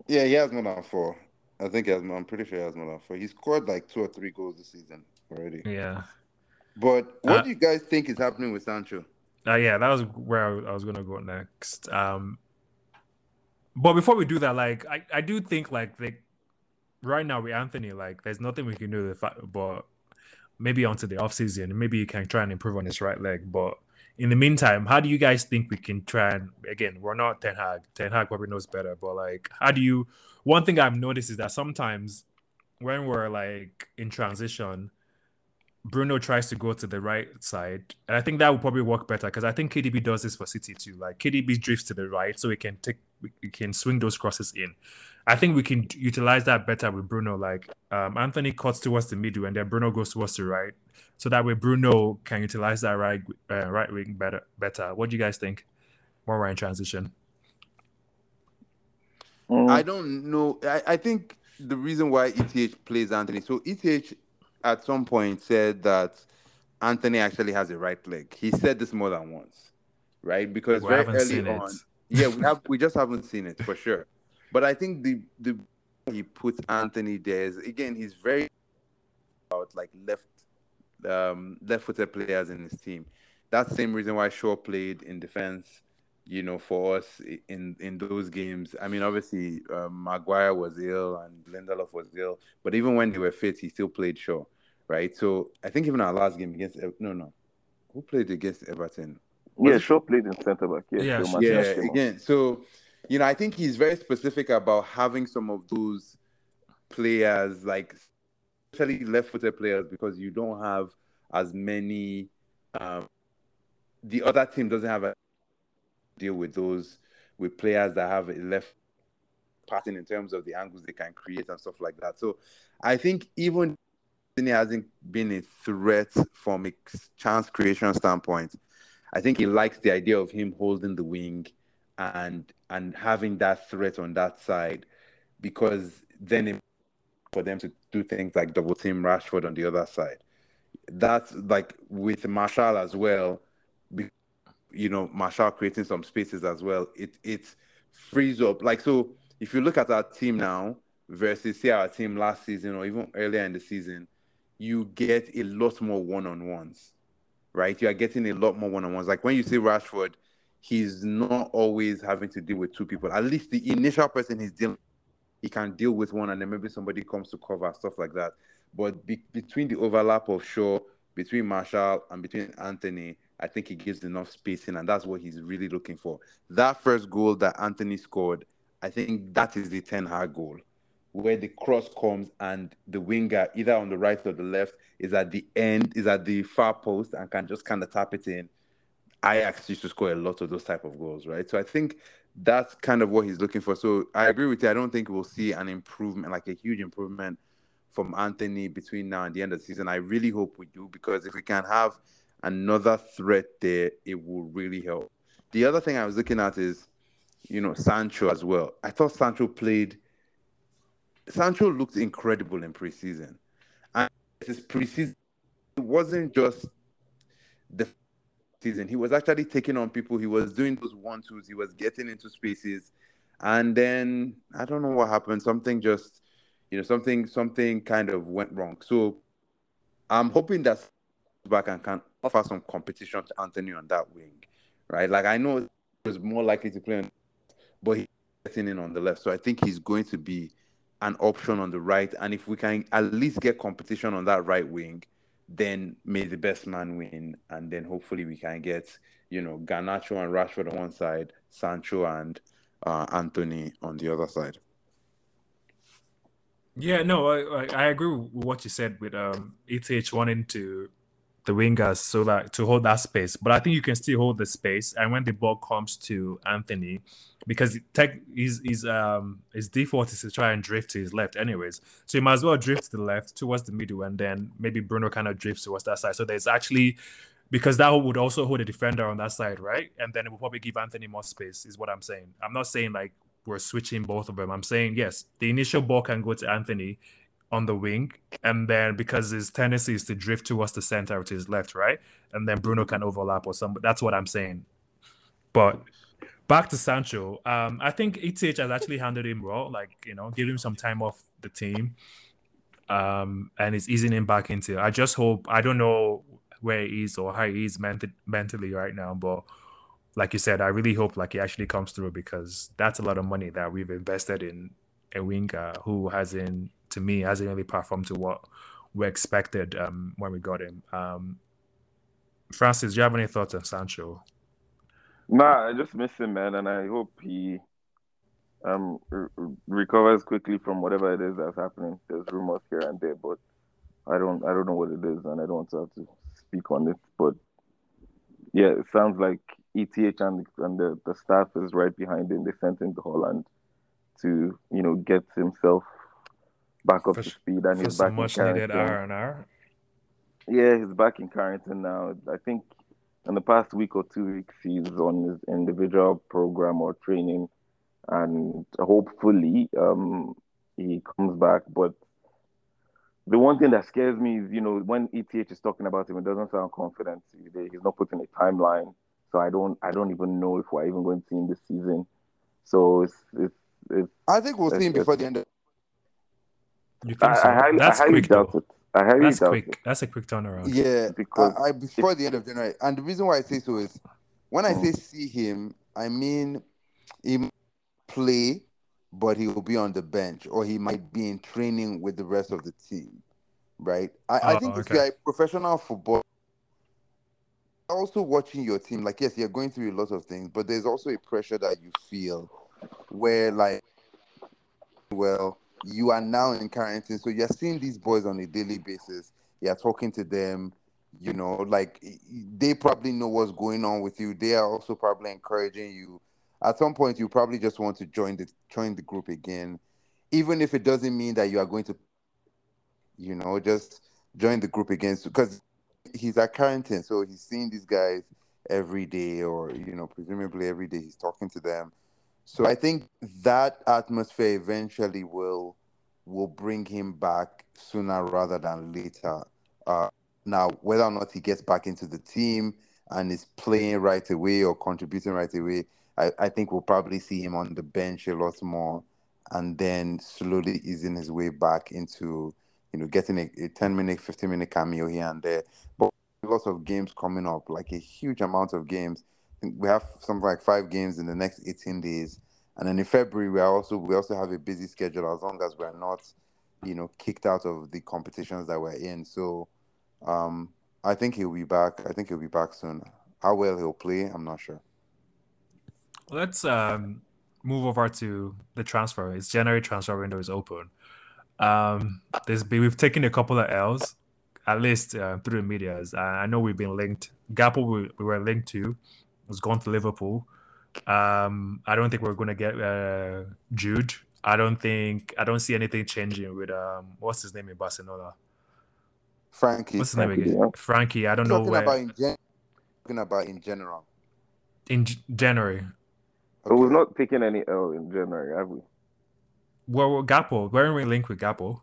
Yeah, he has more than four. I think he has. I'm pretty sure he has more than four. He scored like two or three goals this season already.
Yeah,
But what
Uh,
do you guys think is happening with Sancho?
Uh, yeah, that was where I, was gonna go next. Um, but before we do that, like, I, I do think like like right now with Antony, like, there's nothing we can do the fact, but maybe onto the off season, maybe he can try and improve on his right leg. But in the meantime, how do you guys think we can try and again, we're not Ten Hag. Ten Hag probably knows better, but like, how do you? One thing I've noticed is that sometimes when we're like in transition, Bruno tries to go to the right side, and I think that would probably work better because I think KDB does this for City too. Like KDB drifts to the right, so he can take, we can swing those crosses in. I think we can utilize that better with Bruno. Like um, Antony cuts towards the middle, and then Bruno goes towards the right, so that way Bruno can utilize that right uh, right wing better. Better. What do you guys think? When we're in transition,
Mm.
I don't know. I, I think the reason why ETH plays Antony. So ETH at some point said that Antony actually has a right leg. He said this more than once, right? Because
we
very early
seen
on,
it.
yeah, we have we just haven't seen it for sure. But I think the the he puts Antony there is again he's very about like left um left footed players in his team. That's the same reason why Shaw played in defense, you know, for us in in those games. I mean, obviously um, Maguire was ill and Lindelof was ill, but even when they were fit, he still played Shaw, right? So I think even our last game against no no, who played against Everton?
yeah, Shaw played in centre back. Yeah,
Yeah,
so
Yeah, again. So, you know, I think he's very specific about having some of those players, like especially left-footed players, because you don't have as many. Um, the other team doesn't have a deal with those with players that have a left passing in terms of the angles they can create and stuff like that. So, I think even he hasn't been a threat from a chance creation standpoint. I think he likes the idea of him holding the wing and and having that threat on that side because then it, for them to do things like double team Rashford on the other side. That's like with Martial as well. You know, Martial creating some spaces as well. It it frees up. Like so, if you look at our team now versus say our team last season or even earlier in the season, you get a lot more one on ones right? You are getting a lot more one on ones. Like when you see Rashford, he's not always having to deal with two people. At least the initial person he's dealing, he can deal with one, and then maybe somebody comes to cover stuff like that. But be- between the overlap of Shaw, between Martial, and between Antony, I think he gives enough spacing, and that's what he's really looking for. That first goal that Antony scored, I think that is the Ten Hag goal, where the cross comes and the winger, either on the right or the left, is at the end, is at the far post, and can just kind of tap it in. Ajax used to score a lot of those type of goals, right? So I think that's kind of what he's looking for. So I agree with you. I don't think we'll see an improvement, like a huge improvement from Antony between now and the end of the season. I really hope we do because if we can have another threat there, it will really help. The other thing I was looking at is, you know, Sancho as well. I thought Sancho played. Sancho looked incredible in preseason, and his preseason it wasn't just the season. He was actually taking on people. He was doing those one twos. He was getting into spaces, and then I don't know what happened. Something just, you know, something something kind of went wrong. So I'm hoping that back and can offer some competition to Antony on that wing, right? Like I know he was more likely to play, on, but he's getting in on the left. So I think he's going to be an option on the right. And if we can at least get competition on that right wing, then may the best man win, and then hopefully we can get you know Garnacho and Rashford on one side, Sancho and uh, Antony on the other side.
Yeah, no, I, I agree with what you said with um ETH wanting to the wingers so that to hold that space. But I think you can still hold the space. And when the ball comes to Antony, because tech his his um his default is to try and drift to his left anyways. So you might as well drift to the left towards the middle and then maybe Bruno kind of drifts towards that side. So there's actually because that would also hold a defender on that side, right? And then it will probably give Antony more space, is what I'm saying. I'm not saying like we're switching both of them. I'm saying yes, the initial ball can go to Antony on the wing, and then because his tendency is to drift towards the center to his left, right? And then Bruno can overlap or something. That's what I'm saying. But back to Sancho, um, I think ETH has actually handled him well, like you know, give him some time off the team. Um, and it's easing him back into. I just hope I don't know where he is or how he is ment- mentally right now, but like you said, I really hope like he actually comes through because that's a lot of money that we've invested in a winger who hasn't to me hasn't really performed to what we expected um, when we got him. Um, Francis, do you have any thoughts on Sancho?
Nah, I just miss him, man, and I hope he um re- recovers quickly from whatever it is that's happening. There's rumors here and there, but I don't I don't know what it is, and I don't want to have to speak on it. But yeah, it sounds like ETH and and the, the staff is right behind him. They sent him to Holland to you know get himself back up
For,
to speed, and he's back
much
in
needed R and R.
Yeah, he's back in Carrington now. I think in the past week or two weeks, he's on his individual program or training, and hopefully, um, he comes back. But the one thing that scares me is, you know, when ETH is talking about him, it doesn't sound confident. He's not putting a timeline, so I don't, I don't even know if we're even going to see him this season. So it's, it's, it's
I think we'll see him before the end of
You
I,
so?
I highly,
That's
I highly
quick
doubt
though.
it. I highly
That's
doubt
quick.
it
That's a quick turnaround.
Yeah,
because
I, I before the end of January. And the reason why I say so is when I
Mm.
say see him, I mean he play, but he will be on the bench, or he might be in training with the rest of the team. Right? I, I
Oh,
think if
okay.
you're professional football, also watching your team, like yes, you're going through a lot of things, but there's also a pressure that you feel where like well, you are now in quarantine, so you're seeing these boys on a daily basis. You're talking to them, you know, like they probably know what's going on with you. They are also probably encouraging you. At some point, you probably just want to join the join the group again, even if it doesn't mean that you are going to, you know, just join the group again because he's at quarantine, so he's seeing these guys every day, or you know, presumably every day he's talking to them. So I think that atmosphere eventually will will bring him back sooner rather than later. Uh, now, whether or not he gets back into the team and is playing right away or contributing right away, I, I think we'll probably see him on the bench a lot more, and then slowly easing his way back into you know getting a, a 10 minute, 15 minute cameo here and there. But lots of games coming up, like a huge amount of games. We have something like five games in the next 18 days. And then in February, we are also we also have a busy schedule as long as we're not, you know, kicked out of the competitions that we're in. So, um, I think he'll be back. I think he'll be back soon. How well he'll play, I'm not sure.
Let's um, move over to the transfer. It's January transfer window is open. Um, there's been, we've taken a couple of L's, at least uh, through the medias. I, know we've been linked. Gakpo we, we were linked to was gone to Liverpool. Um, I don't think we're going to get uh, Jude. I don't think I don't see anything changing with um, what's his name in Barcelona.
Frenkie.
What's his name again?
yeah.
Frenkie. I don't know
talking
where
about in gen- talking about in general.
in J- January.
But we've not taken any L in January, have we?
Well, well, Gakpo. Where are we linked with Gakpo?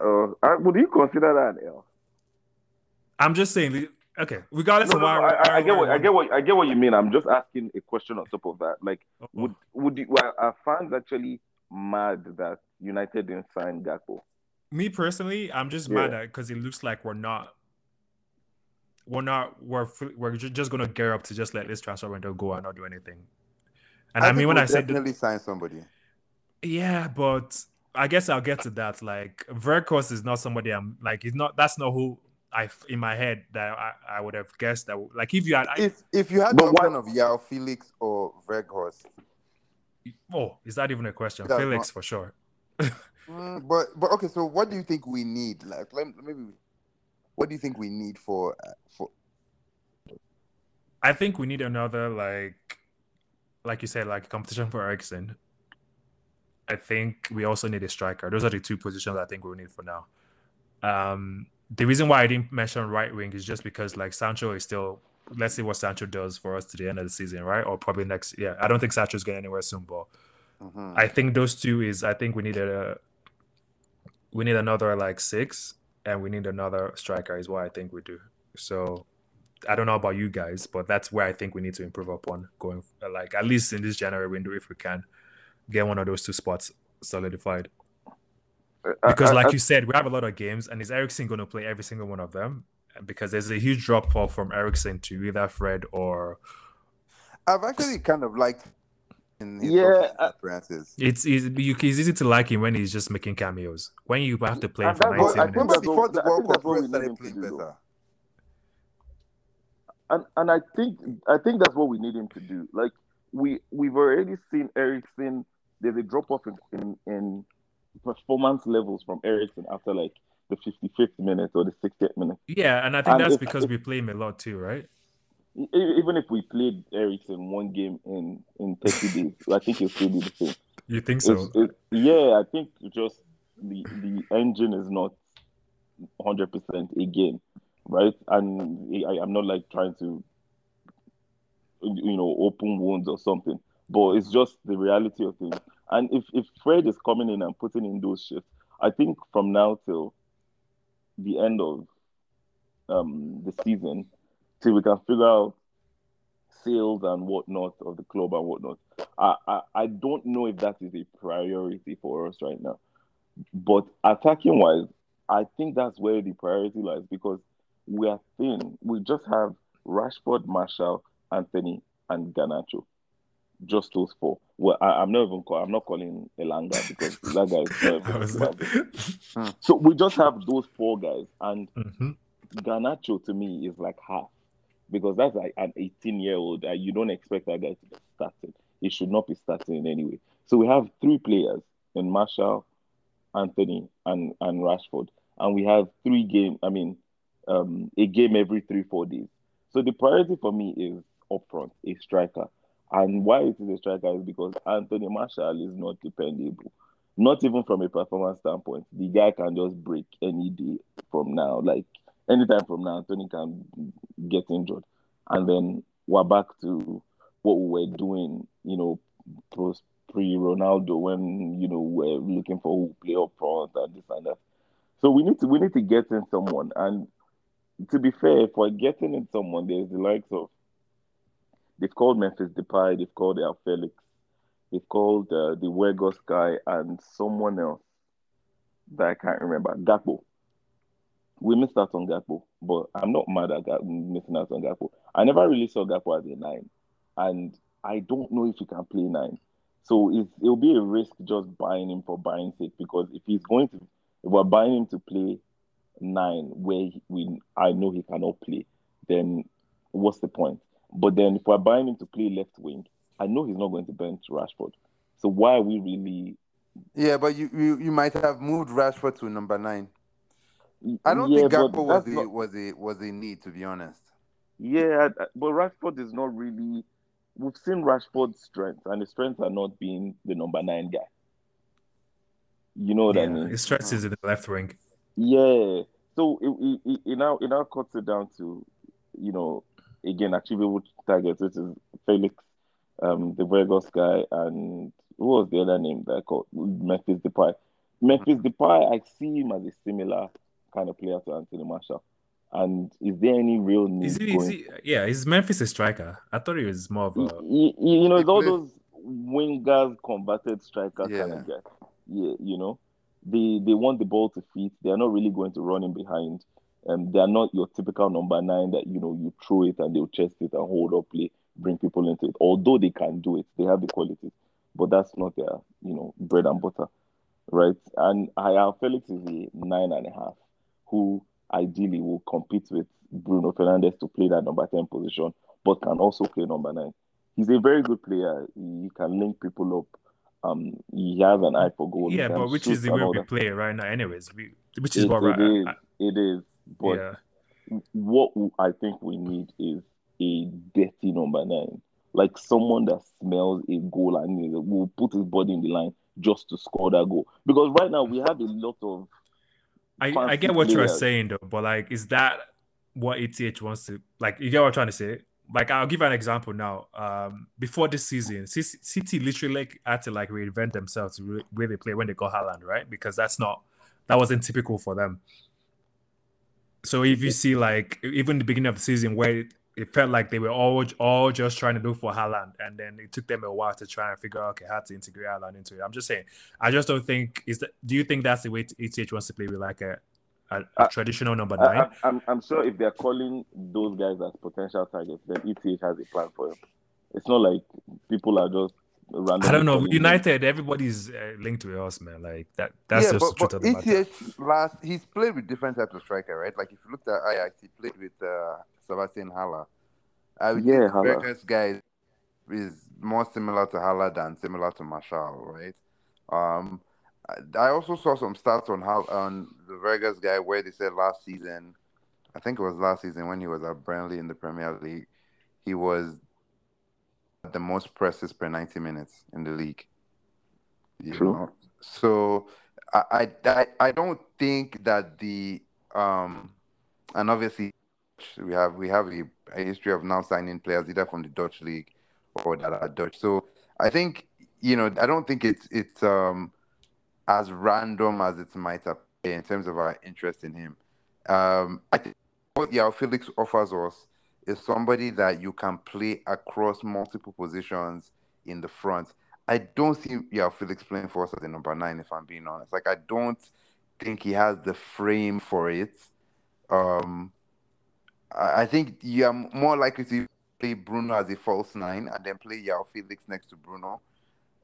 Uh, would you consider that an L?
I'm just saying. The- Okay, regardless
No,
of why,
no, I, I
why
get
we're
what I get what I get what you mean. I'm just asking a question on top of that. Like,
Oh, oh.
would would you, are, are fans actually mad that United didn't sign Gakpo?
me personally, I'm just
Yeah.
mad at because it looks like we're not, we're not, we're we're just gonna gear up to just let this transfer window go and not do anything. And I,
think
mean, when
we'll
I said,
definitely sign somebody.
yeah, but I guess I'll get to that. Like, Weghorst is not somebody I'm like. He's not. That's not who I in my head that I, I would have guessed that. Like, if you had, I,
If if you had
But
the
why-
option of João Felix or Weghorst,
oh, is that even a question?
That's
Felix
not-
for sure. <laughs>
Mm, but but okay. So what do you think we need? Like, let, maybe what do you think we need for uh, for?
I think we need another like, like you said, like competition for Eriksen. I think we also need a striker. Those are the two positions I think we need for now. Um, the reason why I didn't mention right wing is just because like Sancho is still. Let's see what Sancho does for us to the end of the season, right? Or probably next. Yeah, I don't think Sancho's going anywhere soon, but
Mhm.
I think those two is. I think we need a. We need another like six, and we need another striker. Is what I think we do. So, I don't know about you guys, but that's where I think we need to improve upon going. Like at least in this January window, if we can get one of those two spots solidified. Uh, because,
I- I-
like
I-
you said, we have a lot of games, and is Eriksen going to play every single one of them? Because there's a huge drop off from Eriksen to either Fred or
I've actually kind of liked
Yeah,
offensive
uh,
it's easy. You, it's easy to like him when he's just making cameos. When you have to play him
And
for 90
what- I think
minutes,
Remember
that's
before
what-
the World Cup,
what
we
we need
started
him to
playing
do,
better.
and and I think I think that's what we need him to do. Like we we've already seen Eriksen. There's a drop off in, in in performance levels from Eriksen after like the 55th minute or the 60th minute.
yeah, and I think
And
that's
if-
because we play him a lot too, right?
Even if we played Eriksen one game in in 30 days, <laughs> I think he'll still be the same.
You think so?
It's- it- yeah, I think just the the engine is not 100 percent again, right? And I, I'm not like trying to, you know, open wounds or something, but it's just the reality of things. And if if Fred is coming in and putting in those shifts, I think from now till the end of um the season, till we can figure out sales and whatnot of the club and whatnot. I, I, I don't know if that is a priority for us right now. But attacking wise, I think that's where the priority lies because we are thin. We just have Rashford, Martial, Antony, and Garnacho. Just those four. Well, I, I'm not even call, I'm not calling Elanga because <laughs> that guy is
was
not
it.
So we just have those four guys, and
Mhm.
Garnacho to me is like half because that's like an 18 year old. Uh, you don't expect that guy to be starting. He should not be starting anyway. So we have three players in Martial, Antony, and and Rashford, and we have three game. I mean, um, a game every three four days. So the priority for me is up front, a striker. And why it is a striker is because Anthony Martial is not dependable. Not even from a performance standpoint. The guy can just break any day from now. Like anytime from now, Anthony can get injured. And then we're back to what we were doing, you know, pre Ronaldo when, you know, we're looking for who play up front and this and that. So we need to we need to get in someone. And to be fair, we're getting in someone, there's the likes of they've called Memphis Depay, they've called João Felix, they've called uh, the Weghorst guy and someone else that I can't remember. Gakpo. We missed out on Gakpo, but I'm not mad at Gak- missing out on Gakpo. I never really saw Gakpo as a nine, and I don't know if he can play nine. So it'll be a risk just buying him for buying sake because if he's going to If we're buying him to play nine where we I know he cannot play, then what's the point? But then if we're buying him to play left wing, I know he's not going to bench Rashford. So why are we really?
Yeah, but you you, you might have moved Rashford to number nine. I don't
yeah,
think
but
Gakpo was
that's
a
not-
was a was a need to be honest.
Yeah, I- I- but Rashford is not really. We've seen Rashford's strengths, and his strengths are not being the number nine guy. You know what I mean?
his strength is in the left wing.
Yeah. So it, it, it, it now it now cuts it down to, you know, again achievable targets, which is Felix, um, the Weghorst guy, and who was the other name that I called Memphis Depay. Memphis Depay, I see him as a similar kind of player to Anthony Martial. And is there any real need
Is he,
going?
is he, yeah, is Memphis a striker? I thought he was more of
Y-
a.
y- you know,
He
it's all
plays-
those wingers converted striker kind of guy. Yeah, you know, they they want the ball to fit. They are not really going to run in behind. And they are not your typical number nine that you know you throw it and they'll chest it and hold up play, bring people into it. Although they can do it, they have the qualities, but that's not their you know bread and butter, right? And João Felix is a nine and a half, who ideally will compete with Bruno Fernandes to play that number ten position, but can also play number nine. He's a very good player. He can link people up. Um, he has an eye for goal.
Yeah, but which is the way we play right now, anyways. We, which is
It-
what
it
right.
is.
I-
It is. But
yeah,
what I think we need is a dirty number nine, like someone that smells a goal and will put his body in the line just to score that goal. Because right now we have a lot of.
I, I get what you're saying though, but like, is that what ETH wants to like? You get what I'm trying to say? Like, I'll give an example now. Um, before this season, C- City literally like, had to like reinvent themselves where they play when they got Haaland, right? Because that's not that wasn't typical for them. So if you see like even the beginning of the season where it, it felt like they were all all just trying to look for Haaland, and then it took them a while to try and figure out okay how to integrate Haaland into it. I'm just saying, I just don't think is that. Do you think that's the way ETH wants to play with like a a, a
Uh,
traditional number
I,
nine?
I, I'm, I'm sure if they're calling those guys as potential targets, then ETH has a plan for them. It's not like people are just.
I don't know.
calling them.
United, everybody's uh, linked to us, man. Like that. That's
yeah,
just
but,
the truth
but
of the matter.
ETH last he's played with different types of striker, right? Like if you looked at Ajax, he played with uh, Sébastien Haller. I would
Yeah,
say
Haller.
Weghorst guy is more similar to Haller than similar to Martial, right? Um, I- I also saw some stats on how on the Weghorst guy where they said last season, I think it was last season when he was at Burnley in the Premier League, he was the most presses per 90 minutes in the league. You
True.
know? So I, I I I don't think that the um and obviously we have we have a, a history of now signing players either from the Dutch league or that are Dutch. So I think you know I don't think it's it's um as random as it might appear in terms of our interest in him. Um, I think what João Felix offers us is somebody that you can play across multiple positions in the front. I don't see João Felix playing for us as a number nine, if I'm being honest. Like I don't think he has the frame for it. Um, I I think you are more likely to play Bruno as a false nine and then play João Felix next to Bruno,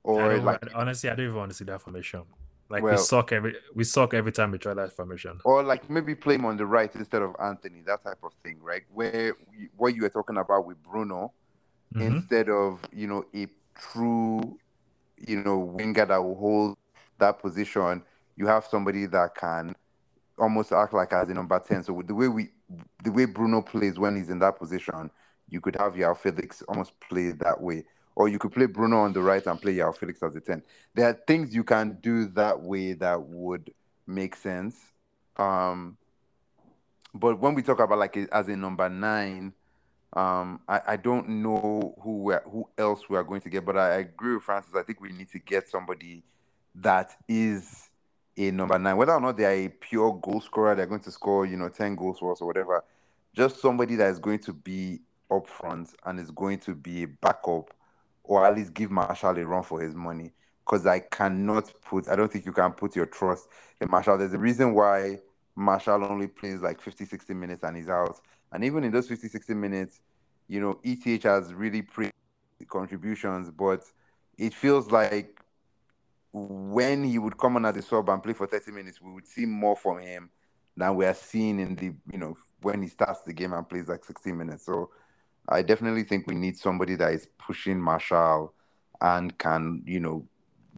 or like
honestly, I don't even want to see that formation. Like
Well-
we suck every we suck every time we try that formation.
or like maybe play him on the right instead of Antony, that type of thing, right? Where you, what you were talking about with Bruno,
Mhm.
instead of you know a true, you know, winger that will hold that position, you have somebody that can almost act like as a number ten. So with the way we, the way Bruno plays when he's in that position, you could have your Felix almost play that way, or you could play Bruno on the right and play João Felix as a ten. There are things you can do that way that would make sense. Um, but when we talk about like as a number nine, um, I, I don't know who who else we are going to get, but I agree with Francis. I think we need to get somebody that is a number nine, whether or not they are a pure goal scorer, they're going to score, you know, ten goals for us or whatever. Just somebody that is going to be up front and is going to be a backup, or at least give Martial a run for his money. Because I cannot put, I don't think you can put your trust in Martial. There's a reason why Martial only plays like 50, 60 minutes and he's out. And even in those 50, 60 minutes, you know, ETH has really pre contributions, but it feels like when he would come on as a sub and play for 30 minutes, we would see more from him than we are seeing in the you know when he starts the game and plays like 60 minutes. So I definitely think we need somebody that is pushing Martial and can you know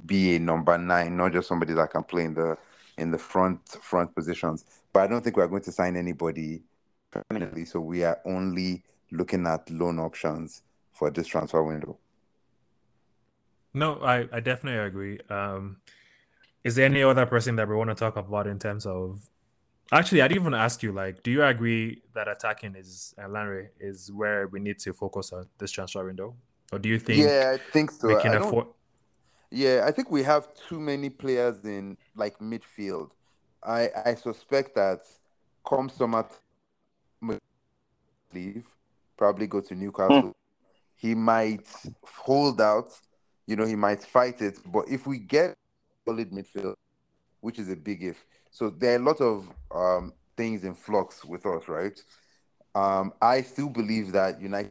be a number nine, not just somebody that can play in the in the front front positions. But I don't think we're going to sign anybody permanently. So we are only looking at loan options for this transfer window.
No, I, I definitely agree. Um, is there any other person that we want to talk about in terms of? Actually, I didn't even ask you, like, do you agree that attacking is uh, Lanre is where we need to focus on this transfer window, or do you think?
Yeah, I think so.
We can
I
afford.
Yeah, I think we have too many players in like midfield. I I suspect that come summer t- leave, probably go to Newcastle. He might hold out, you know, he might fight it. But if we get solid midfield, which is a big if, so there are a lot of um, things in flux with us, right? Um, I still believe that United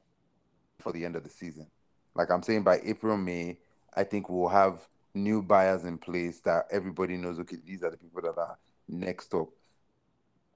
for the end of the season. Like I'm saying, by April, May, I think we'll have new buyers in place that everybody knows. Okay, these are the people that are next up,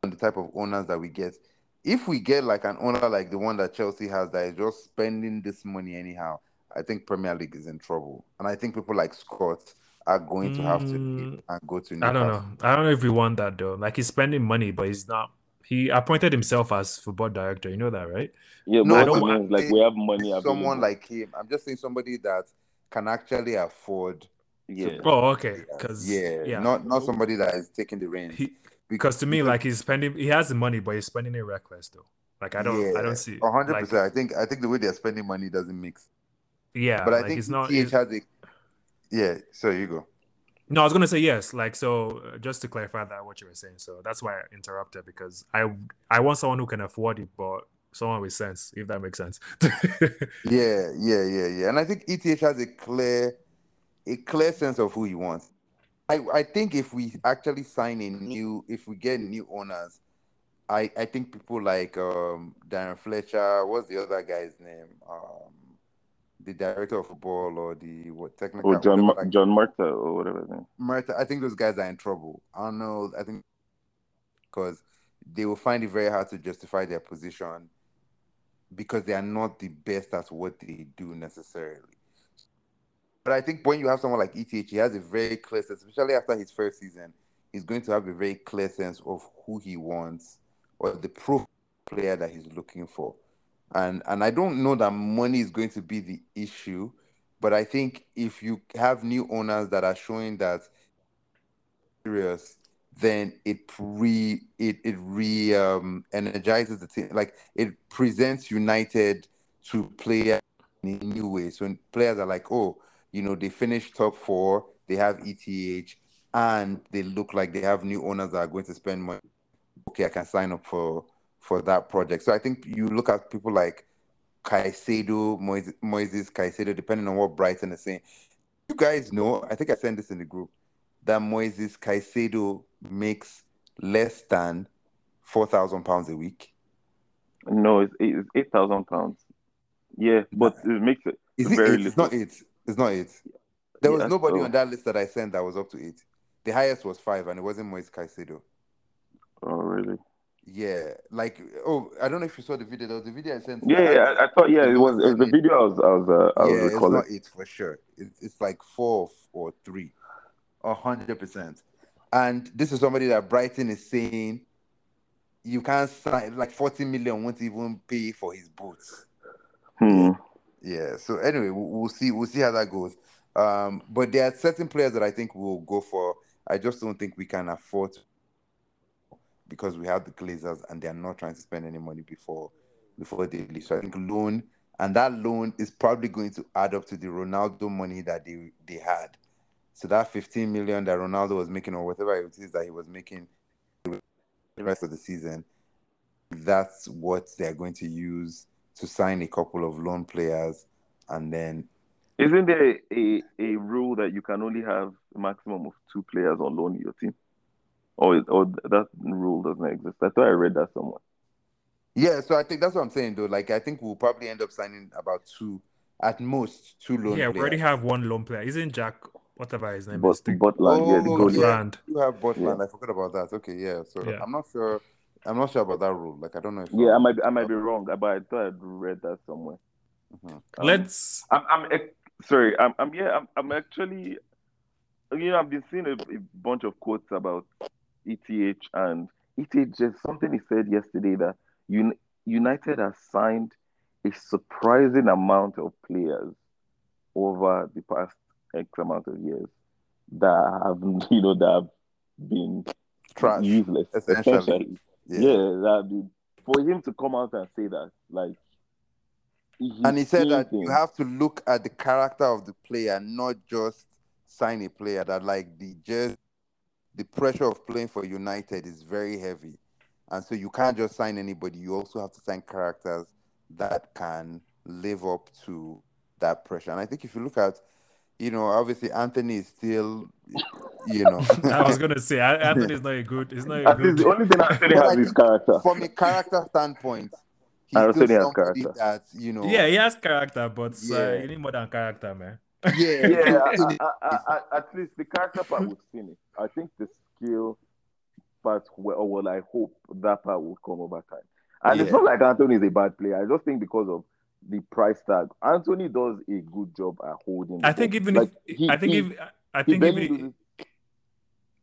and the type of owners that we get. If we get like an owner like the one that Chelsea has that is just spending this money anyhow, I think Premier League is in trouble. And I think people like Scott are going to have to leave mm, and go to.
I don't know. I don't know if we want that though. Like he's spending money, but he's not. He appointed himself as football director. You know that, right?
Yeah,
No,
but
I don't
it
want-
like eh, we have money available.
Someone like him. I'm just saying somebody that can actually afford.
yeah.
Oh, okay. Because
Yeah,
yeah,
not not somebody that is taking the reins.
He because to me, like he's spending. He has the money, but he's spending it reckless though. Like I don't. I don't see.
Hundred
like,
percent. I think I think the way they're spending money doesn't mix.
Yeah,
But I
like
think
it's not.
ETH
it's-
has a. Yeah. So you go.
No, I was gonna say yes. Like so, uh, just to clarify that what you were saying. So that's why I interrupted because I I want someone who can afford it, but someone with sense, if that makes sense. <laughs>
Yeah, yeah, yeah, yeah. And I think ETH has a clear, a clear sense of who he wants. I, I think if we actually sign a new, if we get new owners, I, I think people like um Darren Fletcher, what's the other guy's name? Um, the director of football or the what technical?
Or John
whatever that-
John Murtough or whatever.
Murtough, I think those guys are in trouble. I don't know. I think because they will find it very hard to justify their position because they are not the best at what they do necessarily. But I think when you have someone like ETH, he has a very clear sense, especially after his first season, he's going to have a very clear sense of who he wants or the pro player that he's looking for. And and I don't know that money is going to be the issue, but I think if you have new owners that are showing that serious, then it re it it re um energizes the team. Like it presents United to players in a new way. So players are like, oh, you know, they finished top four, they have ETH, and they look like they have new owners that are going to spend money. Okay, I can sign up for for that project. So I think you look at people like Caicedo, Moises, Moises Caicedo, depending on what Brighton is saying. You guys know, I think I sent this in the group, that Moises Caicedo makes less than four thousand pounds a week.
No, it's eight, it's eight thousand pounds. Yeah, but it makes it
Is it
very
eight? It's not eight. It's not eight. There was
Yeah,
nobody
so-
on that list that I sent that was up to eight. The highest was five, and it wasn't Moises Caicedo.
Oh, really?
Yeah, like oh, I don't know if you saw the video. There was the video I sent.
Yeah, yeah. I, I thought yeah, it was, it was the video I was I was uh, I was
yeah, it's
recalling.
not eight for sure. It's, it's like four or three, a hundred percent. And this is somebody that Brighton is saying you can't sign like forty million won't even pay for his boots.
Hmm.
Yeah. So anyway, we'll, we'll see. We'll see how that goes. Um, but there are certain players that I think we'll go for. I just don't think we can afford to because we have the Glazers and they are not trying to spend any money before before they leave. So I think loan and that loan is probably going to add up to the Ronaldo money that they they had. So that 15 million that Ronaldo was making or whatever it is that he was making the rest of the season, that's what they're going to use to sign a couple of loan players and then
Isn't there a, a rule that you can only have a maximum of two players on loan in your team? Or or that rule doesn't exist? I thought I read that somewhere.
yeah, so I think that's what I'm saying though. Like I think we'll probably end up signing about two at most two loan players.
yeah, we already have one loan player. Isn't Jack whatever his name
But
is. The
Butland, yeah, the
Oh,
goalie.
yeah. You have Butland. I forgot about that. Okay, yeah. So
Yeah.
I'm not sure. I'm not sure about that rule. Like I don't know if
Yeah, I might, be, I might be wrong, but I thought I'd read that somewhere.
Mhm.
Um,
Let's.
I'm, I'm ex- sorry. I'm, I'm yeah. I'm, I'm actually. You know, I've been seeing a, a bunch of quotes about ETH and ETH. Just something he said yesterday that Un- United has signed a surprising amount of players over the past X amount of years that have, <laughs> you know, that have been
trash.
useless.
essentially.
Essentially,
Yeah.
yeah. that be, for him to come out and say that, like,
And he said that you have to look at the character of the player, not just sign a player. That like the just the pressure of playing for United is very heavy, and so you can't just sign anybody. You also have to sign characters that can live up to that pressure. And I think if you look at, you know, obviously Antony is still, you know, <laughs>
I was gonna say An- Antony's not a good. He's not a good.
the only thing
Antony
has is character.
from a character standpoint, he's
Antony
still
has character.
that you know.
Yeah, he has character, but uh,
Yeah.
you need more than character, man.
Yeah,
Yeah, I, I, I, I, at least the character part we've seen it. I think the skill part, well, well, I hope that part will come over time. And it's not like Antony is a bad player. I just think because of the price tag, Antony does a good job at holding. the
I think
ball.
even
Like,
if
he-
I think
he-
if I think even
loses-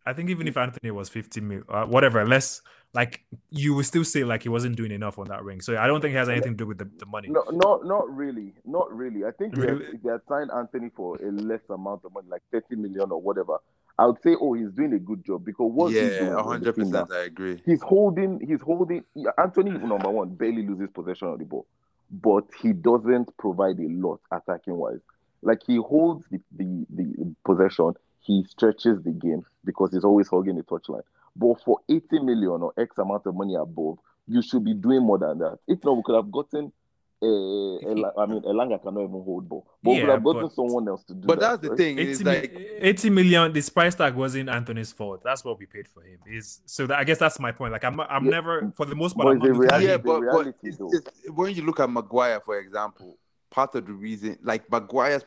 I think even if Antony was 50 mil, uh, whatever, less like you would still say like he wasn't doing enough on that ring. So I don't think it has anything to do with the, the money.
No, no, not really, not really. I think they,
Really?
had, they had signed Antony for a less amount of money, like thirty million or whatever. I would say, oh, he's doing a good job because what he's doing
yeah,
in
hundred percent, I agree.
he's holding, he's holding. yeah, Antony, number one, barely loses possession of the ball, but he doesn't provide a lot attacking wise. Like he holds the, the, the possession, he stretches the game because he's always holding the touchline. But for 80 million or X amount of money above, you should be doing more than that. If not, we could have gotten. Uh, Ela- I mean, Elanga cannot even hold ball, but we could have gotten
but-
someone else to do
But
that.
that's the
right?
thing.
80,
It's like
80 million this price tag wasn't Antony's fault. That's what we paid for him. Is so that I guess that's my point. Like I'm I'm
Yeah,
never for the most
but
part I'm not
a
looking at
reality.
yeah,
him.
the
but, but it's, it's, when you look at Maguire, for example, part of the reason, like Maguire's,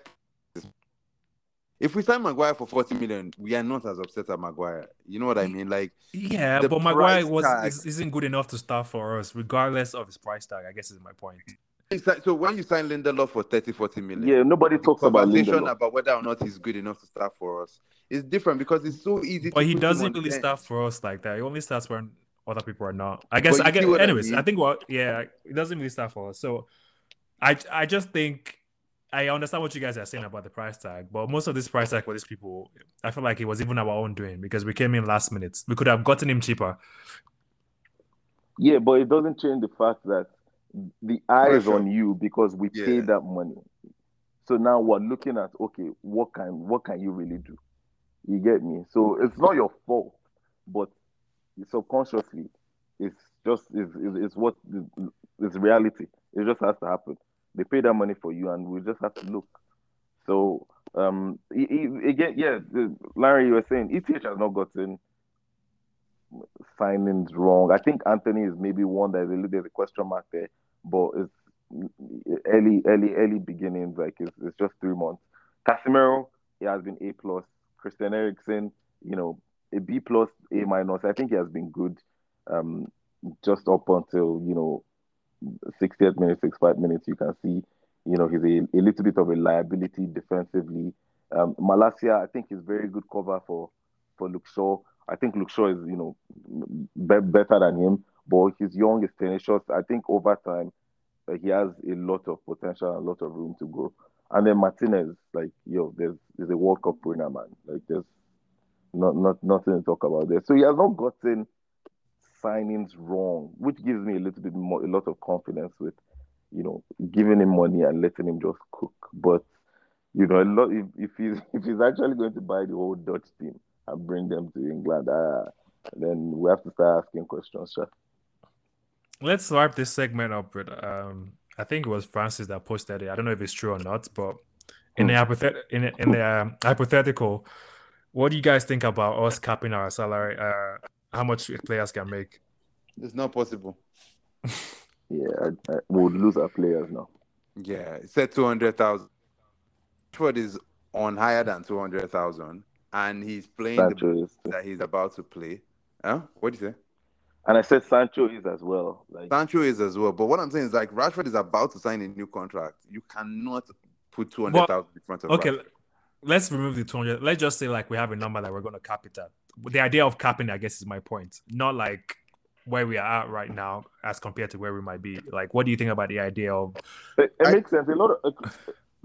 if we sign Maguire for forty million, we are not as upset at Maguire. You know what I mean? Like,
Yeah, but Maguire was
tag-
is, isn't good enough to start for us, regardless of his price tag. I guess is my point.
so when you sign Lindelof for 30, 40 million,
Yeah, nobody talks about
conversation
Lindelof.
about whether or not he's good enough to start for us It's different because it's so easy.
But
to
he
put him on
doesn't really
bench.
start for us like that. He only starts when other people are not. I guess I
you
get
I
anyways, I, think what yeah, it doesn't really start for us. So I I just think I understand what you guys are saying about the price tag, but most of this price tag for these people, I feel like it was even our own doing because we came in last minute. We could have gotten him cheaper.
Yeah, but it doesn't change the fact that the eye is on you because we
Yeah.
paid that money. So now we're looking at okay, what can what can you really do? You get me? So it's not your fault, but subconsciously, it's just it's, it's, it's what it's reality. It just has to happen. They pay that money for you, and we just have to look. So um, e- e- again, yeah, Larry, you were saying ETH has not gotten signings wrong. I think Antony is maybe one that is a of a question mark there, but it's early, early, early beginnings. Like it's, it's just three months. Casemiro, he has been A plus. Christian Eriksen, you know, a B plus, A minus. I think he has been good, um, just up until you know, 60th minute, 65 minutes. You can see, you know, he's a, a little bit of a liability defensively. Um, Malacia, I think, is very good cover for for Luke Shaw. I think Luke Shaw is, you know, be- better than him, but he's young, he's tenacious. I think over time, uh, he has a lot of potential a lot of room to grow. And then Martinez, like, yo, there's there's a World Cup winner, man. Like, there's not not nothing to talk about there. So he has not gotten signings wrong, which gives me a little bit more, a lot of confidence with, you know, giving him money and letting him just cook. But you know, a lot if, if he's <laughs> if he's actually going to buy the whole Dutch team and bring them to England, uh, then we have to start asking questions. Sure.
Let's wrap this segment up with um I think it was Francis that posted it. I don't know if it's true or not, but in the hypothet- in in the um, hypothetical, what do you guys think about us capping our salary? Uh, how much players can make?
It's not possible. <laughs>
Yeah, I, I, we would lose our players now.
Yeah, it said two hundred thousand. Rashford is on higher than two hundred thousand, and he's playing
Sancho
the that he's about to play. Huh? What do you say?
And I said Sancho is as well. Like
Sancho is as well. But what I'm saying is like Rashford is about to sign a new contract. You cannot put two hundred thousand in front of
Okay,
Rashford.
let's remove the 200. Let's just say like we have a number that we're going to cap it at. The idea of capping, I guess, is my point. Not like where we are at right now as compared to where we might be. Like, what do you think about the idea of?
it, it
I-
makes sense. A lot of uh,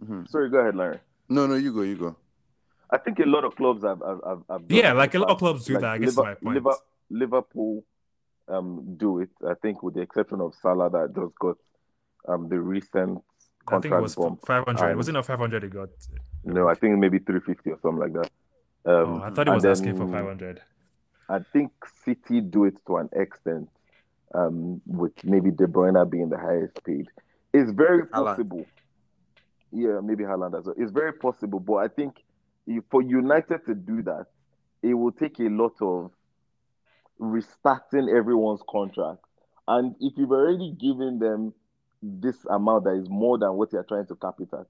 Mhm.
sorry, go ahead, Larry.
No, no, you go, you go.
I think a lot of clubs have have, have, have done
Yeah, like a lot of clubs do
Like
that. I guess is my point.
Liver- Liverpool um do it. I think with the exception of Salah that just got um the recent
I think it
contract
was
bump.
500.
and-
Wasn't it 500 he got?
No, I think maybe 350 or something like that.
Oh,
Um,
I thought he
and
was asking for 500.
I think City do it to an extent, um, with maybe De Bruyne being the highest paid. It's very
Haaland.
possible. Yeah, maybe Haaland as well. It's very possible, but I think for United to do that, it will take a lot of restarting everyone's contract. And if you've already given them this amount that is more than what you're trying to cap it at,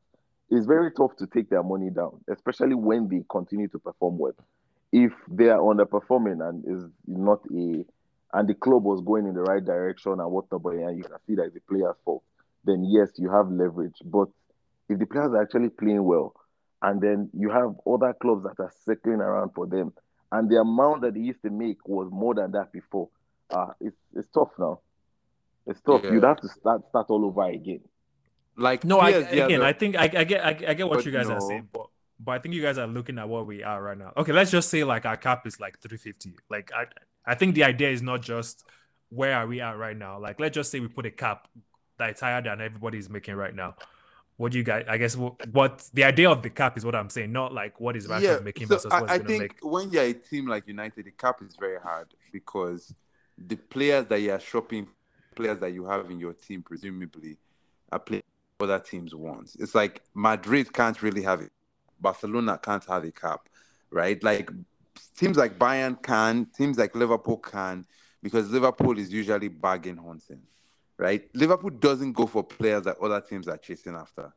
it's very tough to take their money down, especially when they continue to perform well. If they are underperforming and is not a and the club was going in the right direction and whatnot, but and you can see that it's the player's fault, then yes, you have leverage. But if the players are actually playing well, and then you have other clubs that are circling around for them, and the amount that they used to make was more than that before, uh, it's it's tough now. It's tough.
Yeah.
You'd have to start start all over again.
Like
No, I, again,
a-
I think I, I get I, I get what
But
you guys are saying, but but I think you guys are looking at what we are right now. Okay, let's just say like our cap is like 350. Like I I think the idea is not just where are we at right now. Like let's just say we put a cap that's higher than everybody's making right now. What do you guys? I guess what, what the idea of the cap is what I'm saying, not like what is Rashford making
so
versus
I,
what's
I think
make.
when you're a team like United, the cap is very hard because the players that you are shopping, players that you have in your team, presumably, are playing other teams want. It's like Madrid can't really have it. Barcelona can't have a cap, right? Like teams like Bayern can, teams like Liverpool can, because Liverpool is usually bargain hunting, right? Liverpool doesn't go for players that other teams are chasing after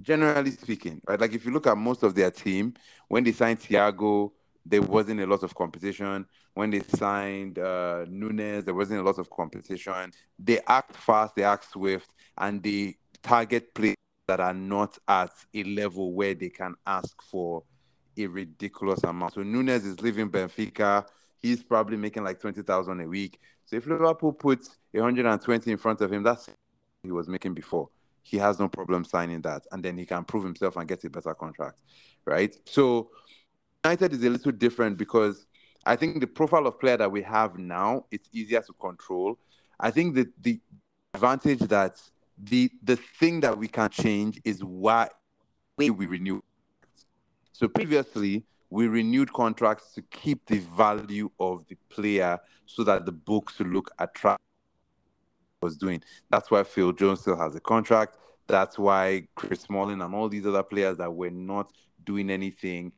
generally speaking, right? Like if you look at most of their team, when they signed Thiago, there wasn't a lot of competition. When they signed uh, Nunez, there wasn't a lot of competition. They act fast, they act swift, and the target players that are not at a level where they can ask for a ridiculous amount. So Nunez is leaving Benfica. He's probably making like twenty thousand a week. So if Liverpool puts 120 in front of him, that's he was making before he has no problem signing that, and then he can prove himself and get a better contract, right? So United is a little different because I think the profile of player that we have now it's easier to control. I think that the advantage that the the thing that we can change is why we renew. So previously we renewed contracts to keep the value of the player so that the books look attractive was doing. That's why Phil Jones still has a contract. That's why Chris Smalling and all these other players that were not doing anything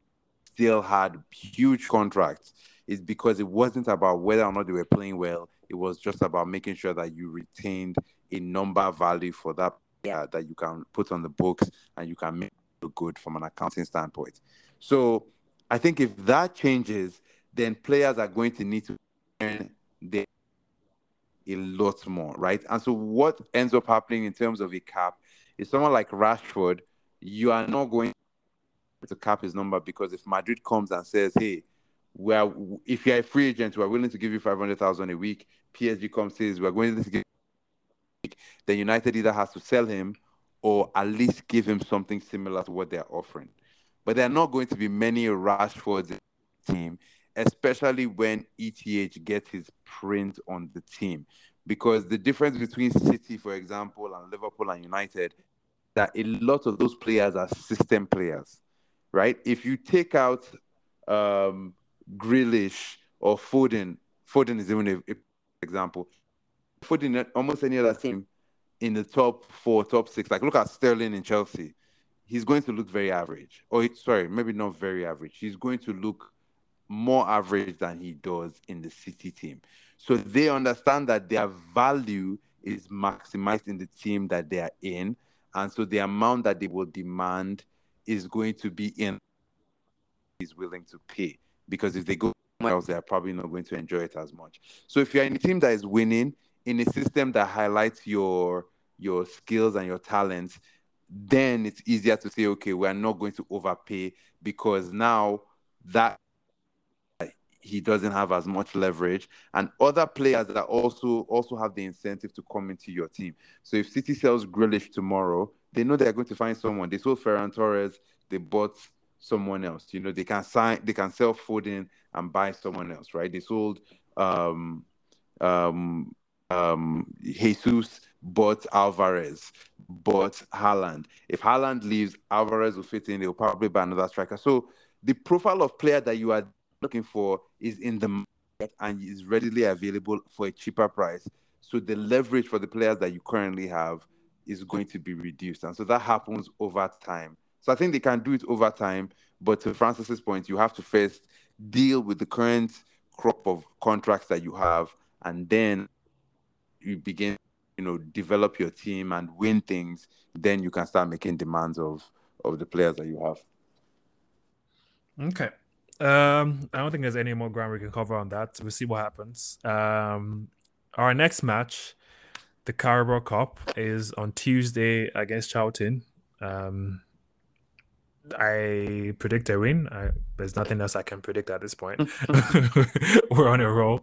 still had huge contracts. Is because it wasn't about whether or not they were playing well. It was just about making sure that you retained a number value for that player uh, that you can put on the books and you can make it look good from an accounting standpoint. So I think if that changes, then players are going to need to earn their a lot more, right? And so what ends up happening in terms of a cap is someone like Rashford, you are not going to cap his number because if Madrid comes and says, "Hey, well, if you're a free agent, we're willing to give you five hundred thousand a week," PSG comes says, "We're going to give," then United either has to sell him or at least give him something similar to what they're offering. But there are not going to be many Rashfords team especially when ETH gets his print on the team. Because the difference between City, for example, and Liverpool and United, that a lot of those players are system players, right? If you take out um, Grealish or Foden, Foden is even an example. Foden, almost any other team in the top four, top six, like look at Sterling in Chelsea. He's going to look very average. Or sorry, maybe not very average. He's going to look more average than he does in the City team. So they understand that their value is maximized in the team that they are in. And so the amount that they will demand is going to be in is willing to pay because if they go else, they're probably not going to enjoy it as much. So if you're in a team that is winning in a system that highlights your your skills and your talents, then it's easier to say, okay, we're not going to overpay because now that he doesn't have as much leverage and other players that also also have the incentive to come into your team. So if city sells Grealish tomorrow they know they're going to find someone. They sold ferran torres they bought someone else. You know they can sign they can sell Foden and buy someone else right? They sold um um um jesus bought alvarez bought Haaland. if Haaland leaves alvarez will fit in they'll probably buy another striker so the profile of player that you are looking for is in the market and is readily available for a cheaper price. So the leverage for the players that you currently have is going to be reduced. And so that happens over time. So I think they can do it over time. But to Francis's point, you have to first deal with the current crop of contracts that you have, and then you begin, you know, develop your team and win things. Then you can start making demands of of the players that you have.
Okay. Um, I don't think there's any more ground we can cover on that. We'll see what happens. Um, our next match, the Carabao Cup, is on Tuesday against Charlton. Um, I predict a win. I, there's nothing else I can predict at this point. We're on a roll.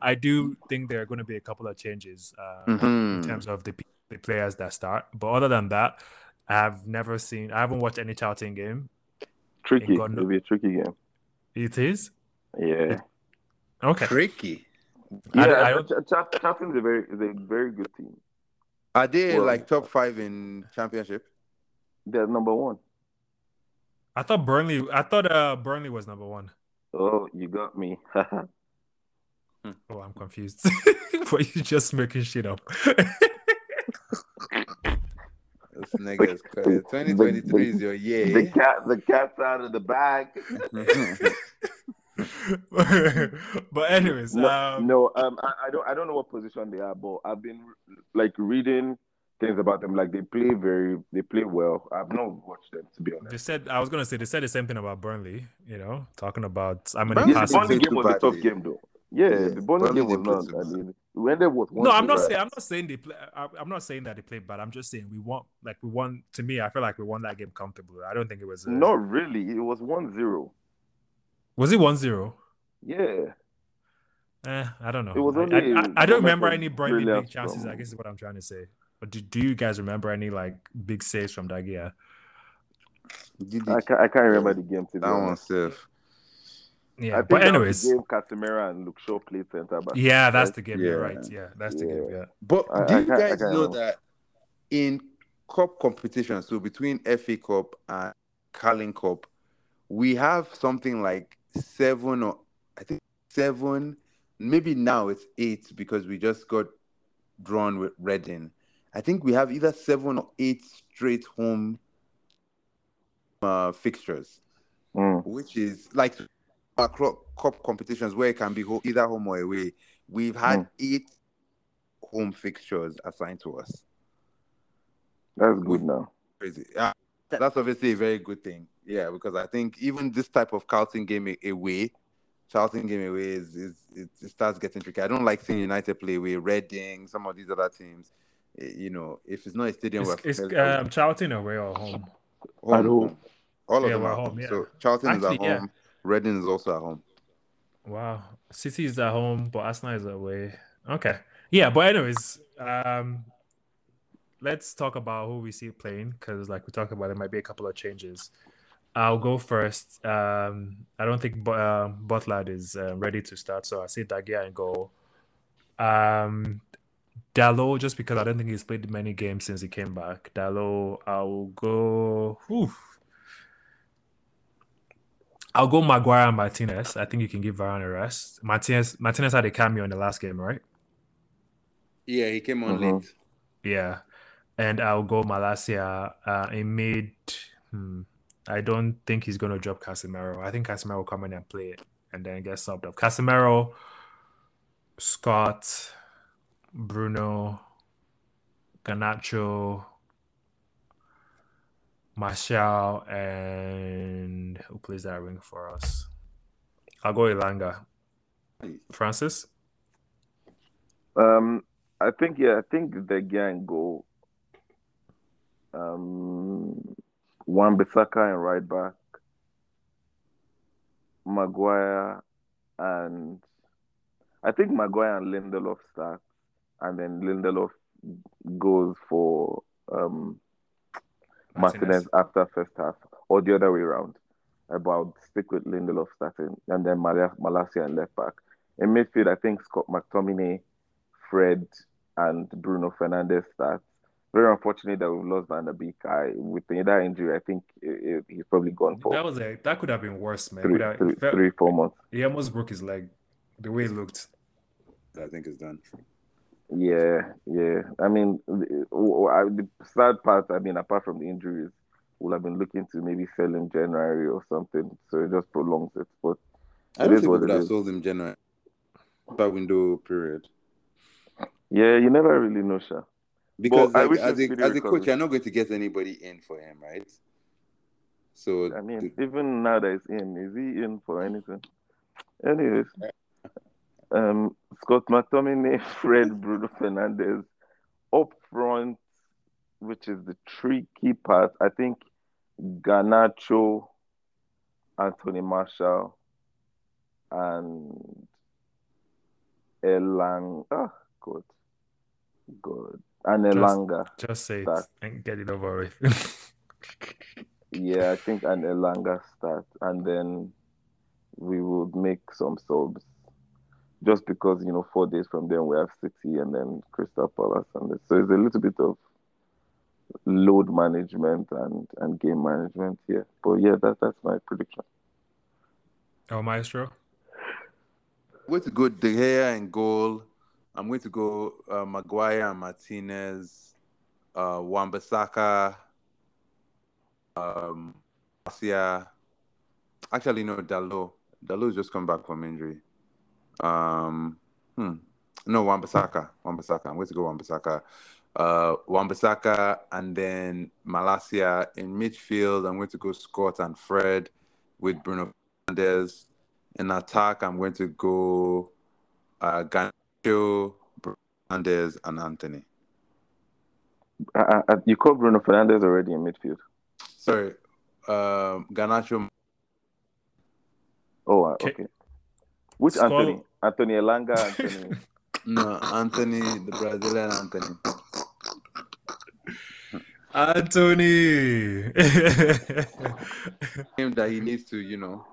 I do think there are going to be a couple of changes uh, mm-hmm. in terms of the, the players that start. But other than that, I've never seen. I haven't watched any Charlton game.
Tricky. It'll be a tricky game.
It is.
Yeah.
Okay.
Tricky.
Yeah, I, I, Charlton's a very, is a very good team.
Are they well, like top five in championship?
They're number one.
I thought Burnley. I thought uh, Burnley was number one.
Oh, you got me. <laughs>
oh, I'm confused. <laughs> Were you just making shit up? <laughs>
This nigga is crazy. 2023 the, is your year.
The cat, the cat's out of the bag.
but anyways,
no,
um,
no um, I, I, don't, I don't know what position they are, but I've been like reading things about them. Like they play very, they play well. I've not watched them to be honest.
They said I was gonna say they said the same thing about Burnley. You know, talking about I mean,
Burnley, the Burnley game was a tough game though. Yeah, yeah. the Burnley game was not. I mean, we ended with
one. No, I'm not saying. I'm not saying they play. I'm not saying that they played bad. I'm just saying we won. Like we won. To me, I feel like we won that game comfortably. I don't think it was. A...
Not really. It was 1-0.
Was it 1-0?
Yeah.
Eh, I don't know. It was only I, I, I don't remember any Burnley big chances. I guess is what I'm trying to say. But do, do you guys remember any like big saves from that year?
I can't, I can't remember the game. Today.
That one safe.
Yeah, but anyways,
game Casemiro and Luke Shaw played center back.
Yeah, that's the game. Yeah. You're right. Yeah, that's the yeah. game. Yeah.
But do you guys know that in cup competition, so between FA Cup and Carling Cup, we have something like seven or I think seven, maybe now it's eight because we just got drawn with Reading. I think we have either seven or eight straight home uh, fixtures,
mm.
which is like cup competitions where it can be either home or away, we've had mm. eight home fixtures assigned to us.
That's good now.
Crazy. Yeah, that's obviously a very good thing. Yeah, because I think even this type of Carlton game away, Charlton game away is, is it, it, starts getting tricky. I don't like seeing United play away, Reading, some of these other teams. Eh, you know, if it's not a stadium,
it's, it's um, Charlton away or home.
home, home. All of yeah, them are home. Yeah. So Charlton Actually, is at home. Reading is also at home.
Wow. City is at home, but Arsenal is away. Okay. Yeah, but anyways, um let's talk about who we see playing because like we talked about there might be a couple of changes. I'll go first. Um I don't think uh, Butland is uh, ready to start, so I see De Gea and goal. Um Dalot, just because I don't think he's played many games since he came back. Dalot, I'll go. Whew, I'll go Maguire and Martinez. I think you can give Varane a rest. Martinez Martinez had a cameo in the last game, right?
Yeah, he came on mm-hmm. late.
Yeah. And I'll go Malacia uh, in mid. Hmm, I don't think he's going to drop Casemiro. I think Casemiro will come in and play it and then get subbed up. Casemiro, Scott, Bruno, Garnacho, Martial, and who plays that ring for us? I'll go Elanga. Francis?
Um, I think yeah, I think the gang go. Um, Wan and right back, Maguire and I think Maguire and Lindelof start, and then Lindelof goes for um, Martinez. Martinez after first half, or the other way around. About stick with Lindelof starting, and then Mal- Malacia and left back. In midfield, I think Scott McTominay, Fred, and Bruno Fernandes start. Very unfortunate that we've lost Van der Beek. I, with the other injury, I think it, it, he's probably gone for.
That was a that could have been worse, man.
Three,
have,
three, felt, three, four months.
He almost broke his leg. The way it looked.
I think it's done.
Yeah, yeah. I mean, the sad part, I mean, apart from the injuries, we'll have been looking to maybe sell in January or something. So it just prolongs it. But
I don't think we would have sold him January. That window period.
Yeah, you never really know, Sha.
Because like, as, a, as a coach, you're not going to get anybody in for him, right? So
I mean, the... even now that he's in, is he in for anything? Anyways, um, Scott McTominay, <laughs> Fred, Bruno Fernandes up front, which is the tricky part. I think Garnacho, Anthony Martial, and Elang. Ah, good, good, and Elanga.
Just, just say start. it and get it over with. <laughs>
yeah, I think an Elanga start, and then we would make some subs just because you know four days from then we have City and then Crystal Palace and so it's a little bit of load management and and game management here. But yeah, that that's my prediction.
Oh, Maestro.
I'm going to go De Gea and goal. I'm going to go uh, Maguire and Martinez, uh, Wan-Bissaka, um, Asia. Actually, no, Dalot. Dalot's just come back from injury. Um, hmm. No, Wan-Bissaka. Wan-Bissaka. I'm going to go Wan-Bissaka. Uh, Wan-Bissaka and then Malacia in midfield. I'm going to go Scott and Fred with Bruno Fernandes. In attack, I'm going to go uh, Garnacho, Fernandes, and Antony.
Uh, uh, you called Bruno Fernandes already in midfield.
Sorry, um, Garnacho.
Oh, uh, okay. Which Skull. Anthony? Anthony Elanga, Anthony. <laughs>
no, Antony, the Brazilian Antony.
Anthony. <laughs>
Him that he needs to, you know,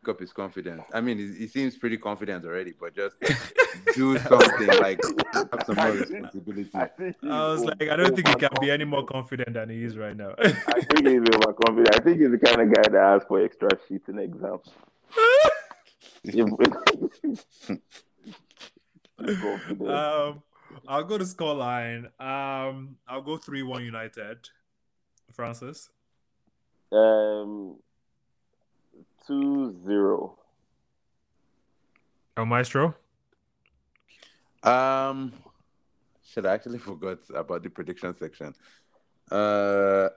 pick up his confidence. I mean, he, he seems pretty confident already, but just <laughs> do something like have some more responsibility. I,
I was like, I don't think he can be any more confident than he is right now.
I think he's overconfident. I think he's the kind of guy that asks for extra sheets in exams
um, I'll go to scoreline. Um, I'll go three one United. Francis.
Um, two zero.
El Maestro.
Um, should I actually <laughs> forgot about the prediction section? Uh,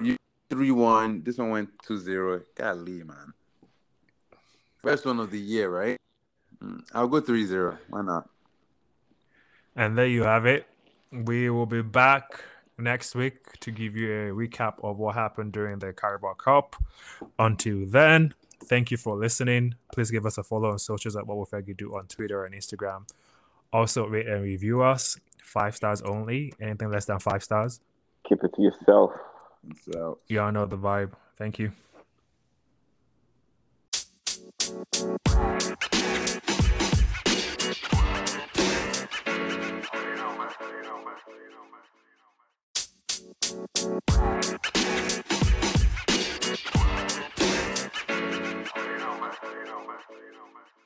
you three one. This one went two zero. Golly, man. First one of the year, right? Mm, I'll go 3 0. Why not?
And there you have it. We will be back next week to give you a recap of what happened during the Carabao Cup. Until then, thank you for listening. Please give us a follow on socials at What Will Fergie Do on Twitter and Instagram. Also, rate and review us. Five stars only. Anything less than five stars.
Keep it to yourself.
So,
y'all know the vibe. Thank you you know, man.